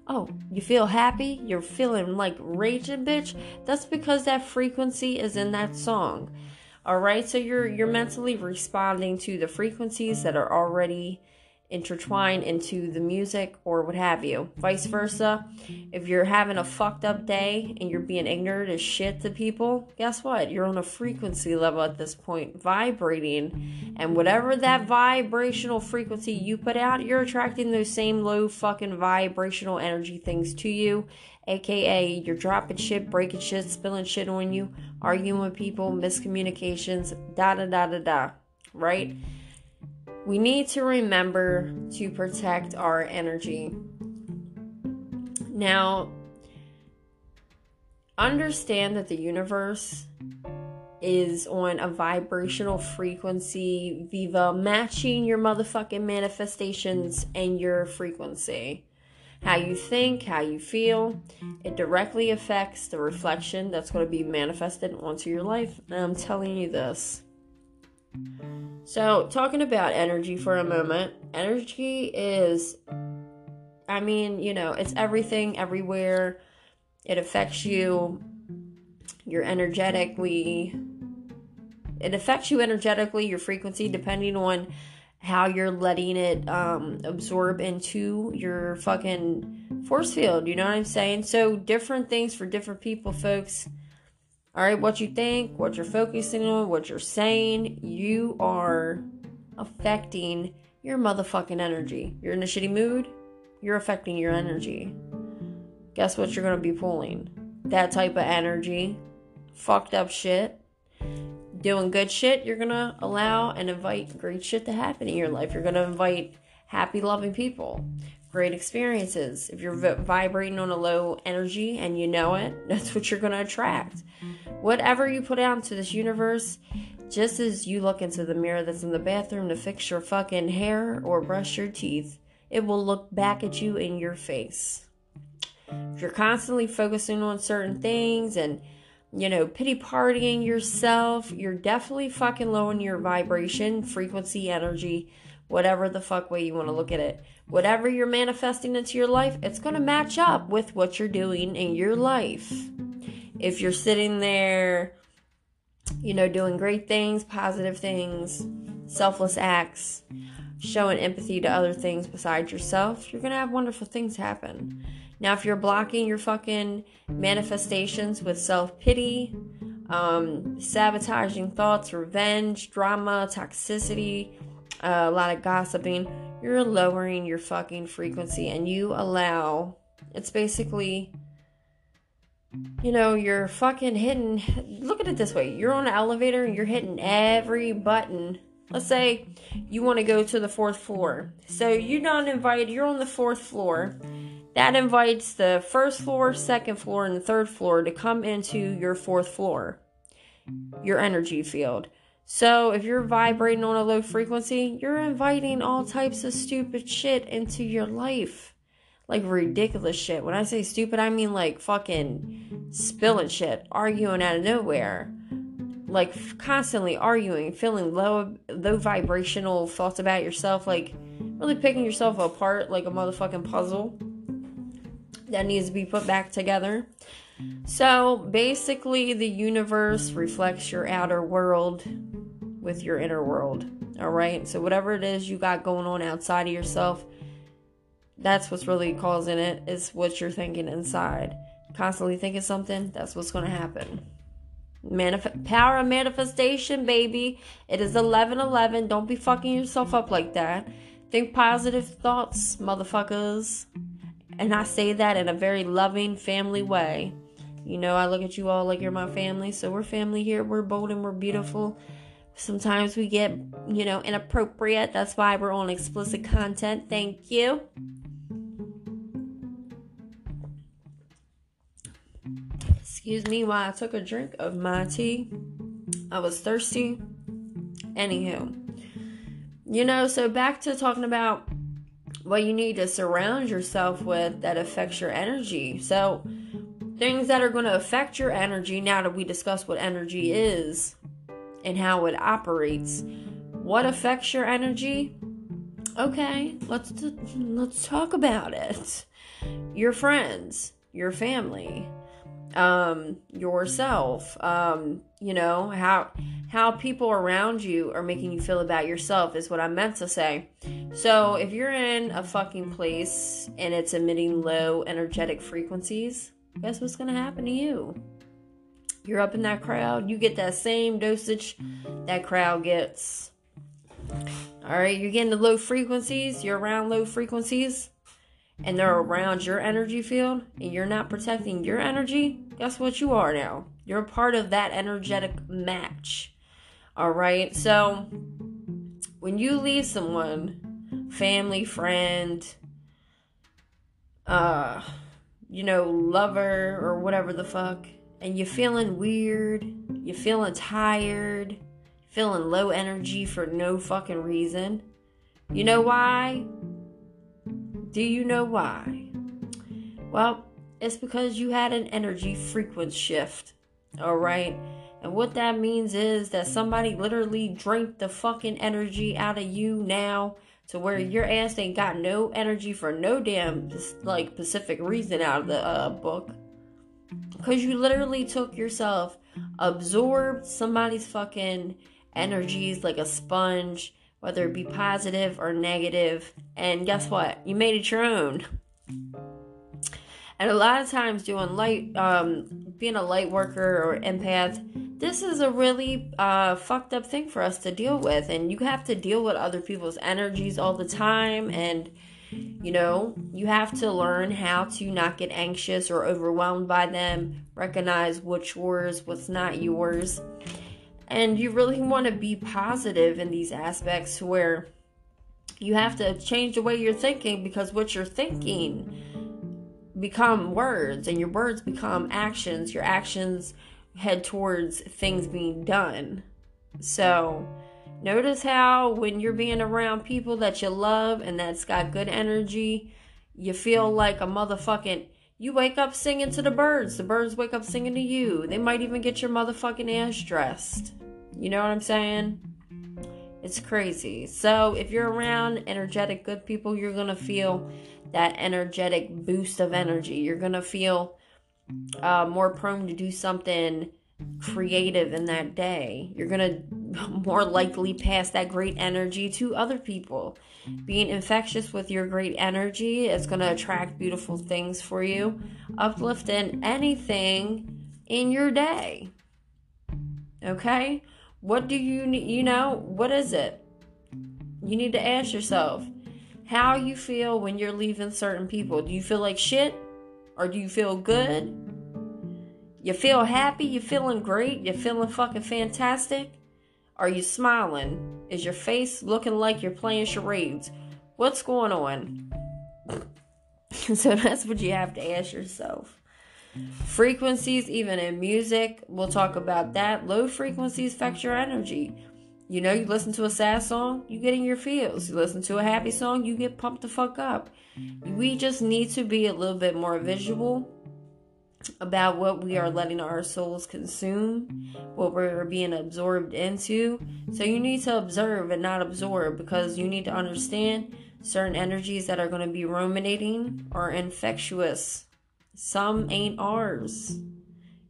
Oh, you feel happy? You're feeling like raging, bitch? That's because that frequency is in that song. All right, so you're you're mentally responding to the frequencies that are already intertwine into the music or what have you. Vice versa, if you're having a fucked up day and you're being ignorant as shit to people, guess what? You're on a frequency level at this point, vibrating. And whatever that vibrational frequency you put out, you're attracting those same low fucking vibrational energy things to you. AKA, you're dropping shit, breaking shit, spilling shit on you, arguing with people, miscommunications, da da da da da. Right? We need to remember to protect our energy. Now, understand that the universe is on a vibrational frequency, Viva, matching your motherfucking manifestations and your frequency. How you think, how you feel, it directly affects the reflection that's going to be manifested onto your life. And I'm telling you this. So, talking about energy for a moment, energy is, I mean, you know, it's everything, everywhere. It affects you. You're energetic. We, it affects you energetically, your frequency, depending on how you're letting it um, absorb into your fucking force field. You know what I'm saying? So, different things for different people, folks. All right, what you think, what you're focusing on, what you're saying, you are affecting your motherfucking energy. You're in a shitty mood, you're affecting your energy. Guess what you're going to be pulling? That type of energy. Fucked up shit. Doing good shit, you're going to allow and invite great shit to happen in your life. You're going to invite happy, loving people great experiences. If you're mm-hmm. vibrating on a low energy and you know it, that's what you're going to attract. Whatever you put out into this universe, just as you look into the mirror that's in the bathroom to fix your fucking hair or brush your teeth, it will look back at you in your face. If you're constantly focusing on certain things and you know, pity partying yourself, you're definitely fucking low in your vibration, frequency, energy, whatever the fuck way you want to look at it. Whatever you're manifesting into your life, it's going to match up with what you're doing in your life. If you're sitting there, you know, doing great things, positive things, selfless acts, showing empathy to other things besides yourself, you're going to have wonderful things happen. Now, if you're blocking your fucking manifestations with self pity, um, sabotaging thoughts, revenge, drama, toxicity, uh, a lot of gossiping, you're lowering your fucking frequency and you allow it's basically you know, you're fucking hitting look at it this way. You're on an elevator and you're hitting every button. Let's say you want to go to the fourth floor. So you're not invited, you're on the fourth floor. That invites the first floor, second floor, and the third floor to come into your fourth floor, your energy field. So if you're vibrating on a low frequency, you're inviting all types of stupid shit into your life. Like ridiculous shit. When I say stupid, I mean like fucking spilling shit, arguing out of nowhere. Like constantly arguing, feeling low low vibrational thoughts about yourself, like really picking yourself apart like a motherfucking puzzle that needs to be put back together. So basically, the universe reflects your outer world with your inner world. All right. So, whatever it is you got going on outside of yourself, that's what's really causing it, is what you're thinking inside. Constantly thinking something, that's what's going to happen. Manif- power of manifestation, baby. It is 11 11. Don't be fucking yourself up like that. Think positive thoughts, motherfuckers. And I say that in a very loving, family way. You know, I look at you all like you're my family, so we're family here. We're bold and we're beautiful. Sometimes we get, you know, inappropriate. That's why we're on explicit content. Thank you. Excuse me while I took a drink of my tea. I was thirsty. Anywho, you know, so back to talking about what you need to surround yourself with that affects your energy. So, things that are going to affect your energy now that we discuss what energy is and how it operates. What affects your energy? Okay, let's t- let's talk about it. Your friends, your family, um, yourself, um, you know, how how people around you are making you feel about yourself is what I meant to say. So, if you're in a fucking place and it's emitting low energetic frequencies, guess what's going to happen to you? You're up in that crowd, you get that same dosage that crowd gets. All right, you're getting the low frequencies, you're around low frequencies, and they're around your energy field, and you're not protecting your energy. Guess what you are now? You're a part of that energetic match. All right, so when you leave someone, family, friend, uh, you know, lover, or whatever the fuck, and you're feeling weird, you're feeling tired, feeling low energy for no fucking reason. You know why? Do you know why? Well, it's because you had an energy frequency shift. All right? And what that means is that somebody literally drank the fucking energy out of you now to where your ass ain't got no energy for no damn like specific reason out of the uh, book. Because you literally took yourself, absorbed somebody's fucking energies like a sponge, whether it be positive or negative, and guess what? You made it your own. And a lot of times, doing light, um, being a light worker or empath, this is a really uh, fucked up thing for us to deal with. And you have to deal with other people's energies all the time. And, you know, you have to learn how to not get anxious or overwhelmed by them, recognize what's yours, what's not yours. And you really want to be positive in these aspects where you have to change the way you're thinking because what you're thinking become words and your words become actions. Your actions head towards things being done. So notice how when you're being around people that you love and that's got good energy you feel like a motherfucking you wake up singing to the birds. The birds wake up singing to you. They might even get your motherfucking ass dressed. You know what i'm saying it's crazy so if you're around energetic good people you're gonna feel that energetic boost of energy. You're going to feel uh, more prone to do something creative in that day. You're going to more likely pass that great energy to other people. Being infectious with your great energy is going to attract beautiful things for you, uplifting anything in your day. Okay? What do you need? You know, what is it? You need to ask yourself how you feel when you're leaving certain people. Do you feel like shit? Or do you feel good? You feel happy? You feeling great? You feeling fucking fantastic? Are you smiling? Is your face looking like you're playing charades? What's going on? so that's what you have to ask yourself. Frequencies, even in music, we'll talk about that. Low frequencies affect your energy. You know, you listen to a sad song, you get in your feels. You listen to a happy song, you get pumped the fuck up. We just need to be a little bit more visual about what we are letting our souls consume, what we're being absorbed into. So you need to observe and not absorb because you need to understand certain energies that are going to be ruminating or infectious. Some ain't ours.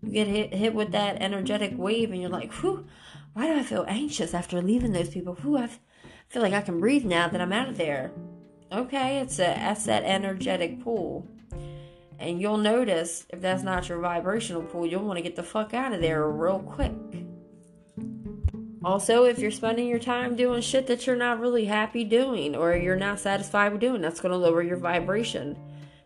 You get hit hit with that energetic wave and you're like, whew, why do I feel anxious after leaving those people? Whew, I feel like I can breathe now that I'm out of there. Okay, it's a that's that energetic pool. And you'll notice if that's not your vibrational pool, you'll want to get the fuck out of there real quick. Also, if you're spending your time doing shit that you're not really happy doing or you're not satisfied with doing, that's going to lower your vibration.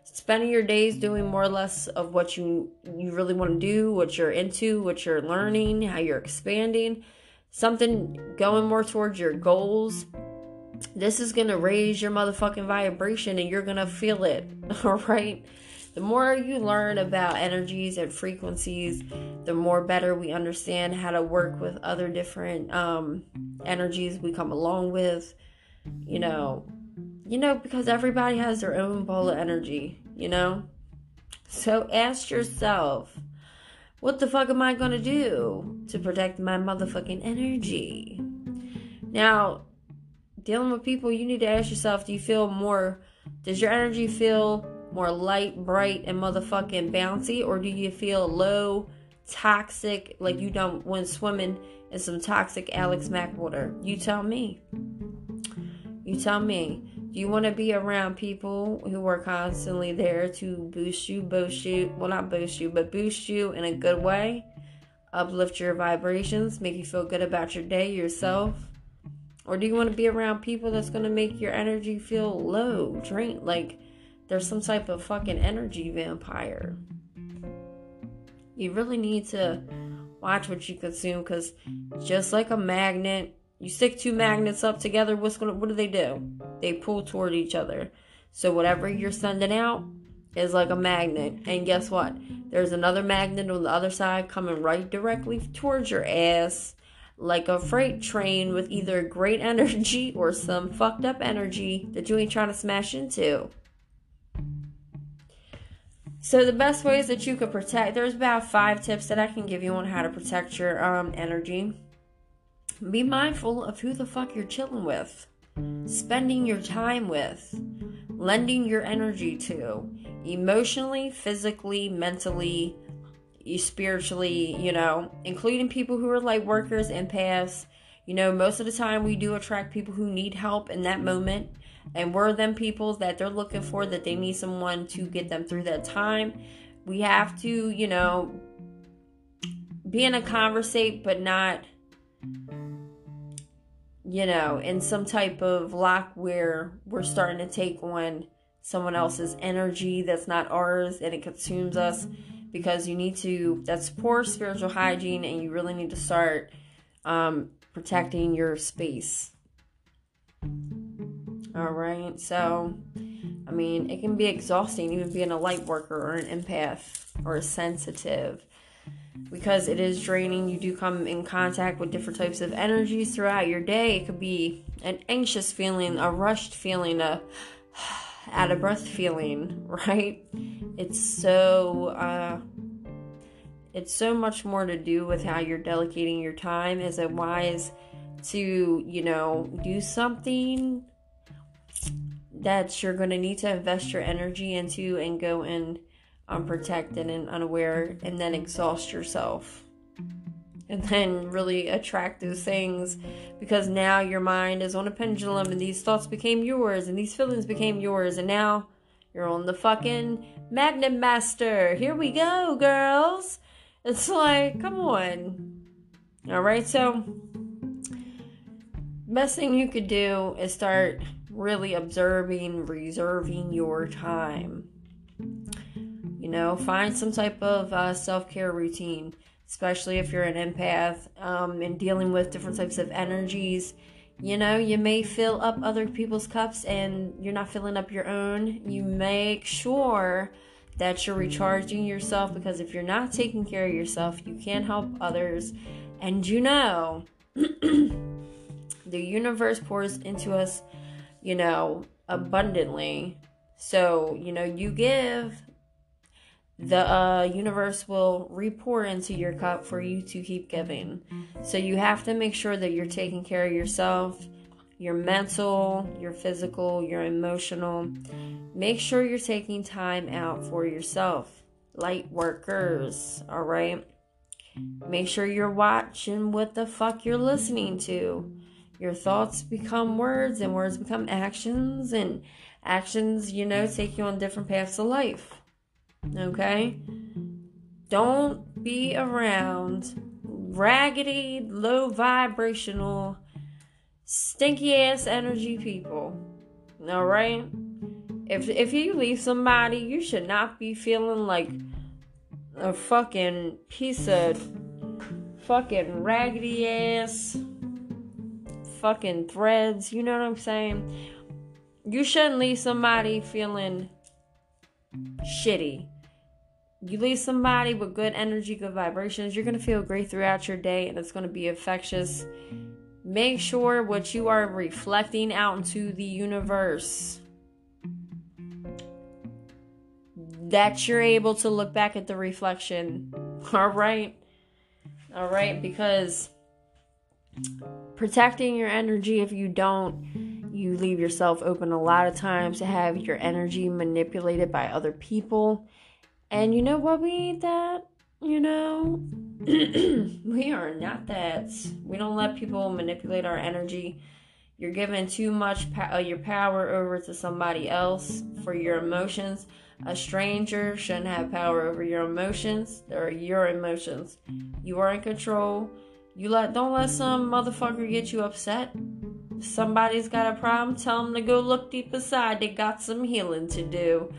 Spending your days doing more or less of what you you really want to do, what you're into, what you're learning, how you're expanding, something going more towards your goals. This is going to raise your motherfucking vibration and you're going to feel it. All right? the more you learn about energies and frequencies, the more better we understand how to work with other different um, energies we come along with. You know, you know, because everybody has their own ball of energy, you know? So ask yourself, what the fuck am I gonna do to protect my motherfucking energy? Now, dealing with people, you need to ask yourself, do you feel more, does your energy feel more light, bright, and motherfucking bouncy, or do you feel low, toxic, like you don't when swimming in some toxic Alex Mack water? You tell me. You tell me. Do you want to be around people who are constantly there to boost you, boost you, well, not boost you, but boost you in a good way? Uplift your vibrations, make you feel good about your day, yourself? Or do you want to be around people that's going to make your energy feel low, drained, like there's some type of fucking energy vampire. You really need to watch what you consume because just like a magnet, you stick two magnets up together, what's gonna what do they do? They pull toward each other. So whatever you're sending out is like a magnet. And guess what? There's another magnet on the other side coming right directly towards your ass like a freight train with either great energy or some fucked up energy that you ain't trying to smash into. So the best ways that you could protect there's about five tips that I can give you on how to protect your um, energy. Be mindful of who the fuck you're chilling with, spending your time with, lending your energy to, emotionally, physically, mentally, spiritually, you know, including people who are light workers, empaths. You know, most of the time we do attract people who need help in that moment and we're them people that they're looking for that they need someone to get them through that time we have to you know be in a conversate but not you know in some type of lock where we're starting to take on someone else's energy that's not ours and it consumes us because you need to that's poor spiritual hygiene and you really need to start um, protecting your space all right. So, I mean, it can be exhausting even being a light worker or an empath or a sensitive because it is draining. You do come in contact with different types of energies throughout your day. It could be an anxious feeling, a rushed feeling, a out of breath feeling, right? It's so uh it's so much more to do with how you're delegating your time. Is it wise to, you know, do something that you're going to need to invest your energy into and go in unprotected and unaware and then exhaust yourself. And then really attract those things because now your mind is on a pendulum and these thoughts became yours and these feelings became yours and now you're on the fucking magnet master. Here we go girls. It's like come on. All right so best thing you could do is start really observing, reserving your time. You know, find some type of uh, self care routine, especially if you're an empath um, and dealing with different types of energies. You know, you may fill up other people's cups and you're not filling up your own. You make sure that you're recharging yourself because if you're not taking care of yourself, you can't help others. And you know, the universe pours into us, you know, abundantly. So, you know, you give, the uh, universe will repour into your cup for you to keep giving. So you have to make sure that you're taking care of yourself, your mental, your physical, your emotional. Make sure you're taking time out for yourself. Light workers, all right? Make sure you're watching what the fuck you're listening to. Your thoughts become words, and words become actions, and actions, you know, take you on different paths of life. Okay? Don't be around raggedy, low vibrational, stinky ass energy people. Alright? If if you leave somebody, you should not be feeling like a fucking piece of fucking raggedy ass fucking threads. You know what I'm saying? You shouldn't leave somebody feeling shitty. You leave somebody with good energy, good vibrations, you're going to feel great throughout your day and it's going to be infectious. Make sure what you are reflecting out into the universe that you're able to look back at the reflection. All right? All right, because protecting your energy if you don't you leave yourself open a lot of times to have your energy manipulated by other people and you know what we need that you know we are not that we don't let people manipulate our energy you're giving too much po- uh, your power over to somebody else for your emotions a stranger shouldn't have power over your emotions or your emotions you are in control you let don't let some motherfucker get you upset. If somebody's got a problem, tell them to go look deep inside. They got some healing to do.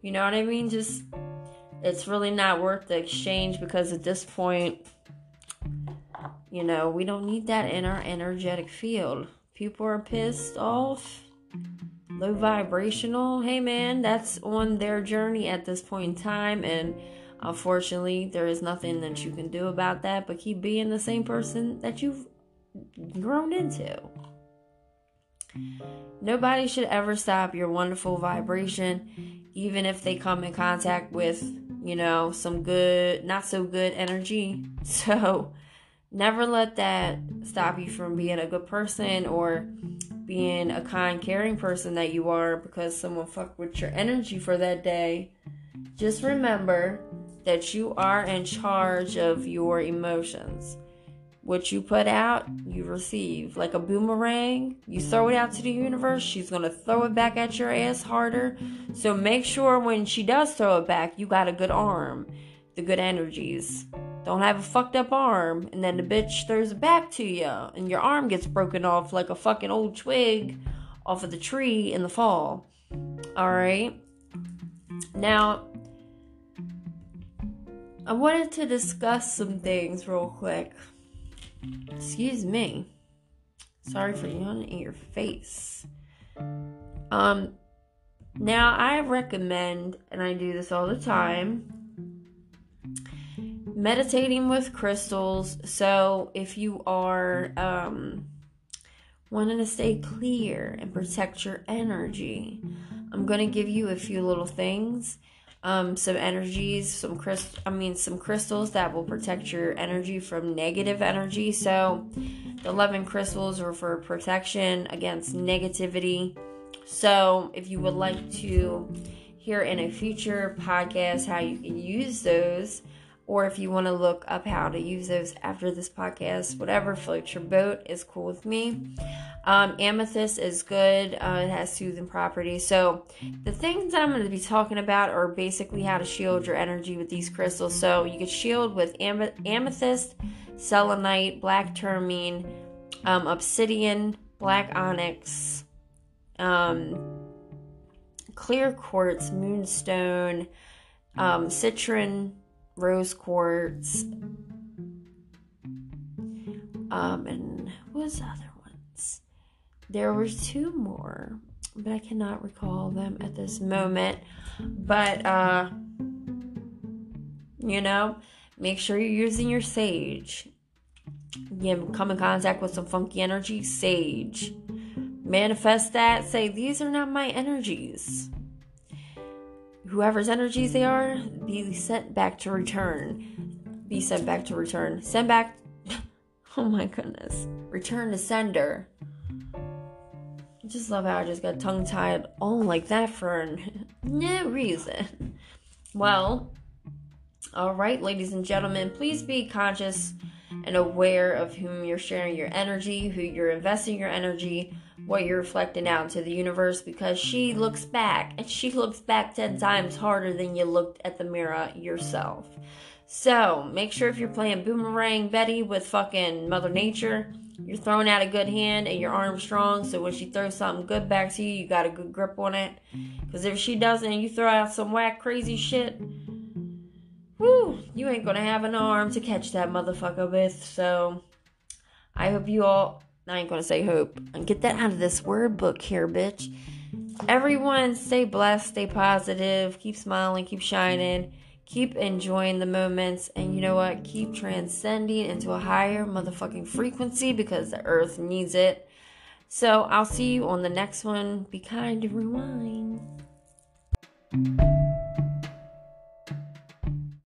You know what I mean? Just it's really not worth the exchange because at this point, you know, we don't need that in our energetic field. People are pissed off, low vibrational. Hey man, that's on their journey at this point in time and Unfortunately, there is nothing that you can do about that but keep being the same person that you've grown into. Nobody should ever stop your wonderful vibration, even if they come in contact with, you know, some good, not so good energy. So, never let that stop you from being a good person or being a kind, caring person that you are because someone fucked with your energy for that day. Just remember that you are in charge of your emotions. What you put out, you receive. Like a boomerang, you throw it out to the universe, she's to throw it back at your ass harder. So make sure when she does throw it back, you got a good arm, the good energies. Don't have a fucked up arm, and then the bitch throws it back to you, and your arm gets broken off like a fucking old twig off of the tree in the fall. Alright? Now, I wanted to discuss some things real quick. Excuse me. Sorry for yawning in your face. Um, now I recommend, and I do this all the time, meditating with crystals. So if you are um, wanting to stay clear and protect your energy, I'm going to give you a few little things um, some energies, some crystal, I mean, some crystals that will protect your energy from negative energy. So, the 11 crystals are for protection against negativity. So, if you would like to hear in a future podcast how you can use those, or if you want to look up how to use those after this podcast, whatever floats your boat is cool with me. Um, amethyst is good. Uh, it has soothing properties. So the things that I'm going to be talking about are basically how to shield your energy with these crystals. So you can shield with am- amethyst, selenite, black tourmaline, um, obsidian, black onyx, um, clear quartz, moonstone, um, citrine, rose quartz, um, and what was the other ones? There were two more, but I cannot recall them at this moment. But uh, you know, make sure you're using your sage. You come in contact with some funky energy, sage. Manifest that. Say these are not my energies whoever's energies they are be sent back to return. Be sent back to return. Send back oh my goodness. Return to sender. I just love how I just got tongue tied all like that for no reason. Well, all right, ladies and gentlemen, please be conscious and aware of whom you're sharing your energy, who you're investing your energy, what you're reflecting out into the universe because she looks back and she looks back 10 times harder than you looked at the mirror yourself. So make sure if you're playing Boomerang Betty with fucking Mother Nature, you're throwing out a good hand and your arm's strong. So when she throws something good back to you, you got a good grip on it. Because if she doesn't and you throw out some whack crazy shit, you ain't gonna have an arm to catch that motherfucker with. So I hope you all I ain't gonna say hope. And get that out of this word book here, bitch. Everyone, stay blessed, stay positive, keep smiling, keep shining, keep enjoying the moments, and you know what? Keep transcending into a higher motherfucking frequency because the earth needs it. So I'll see you on the next one. Be kind and rewind.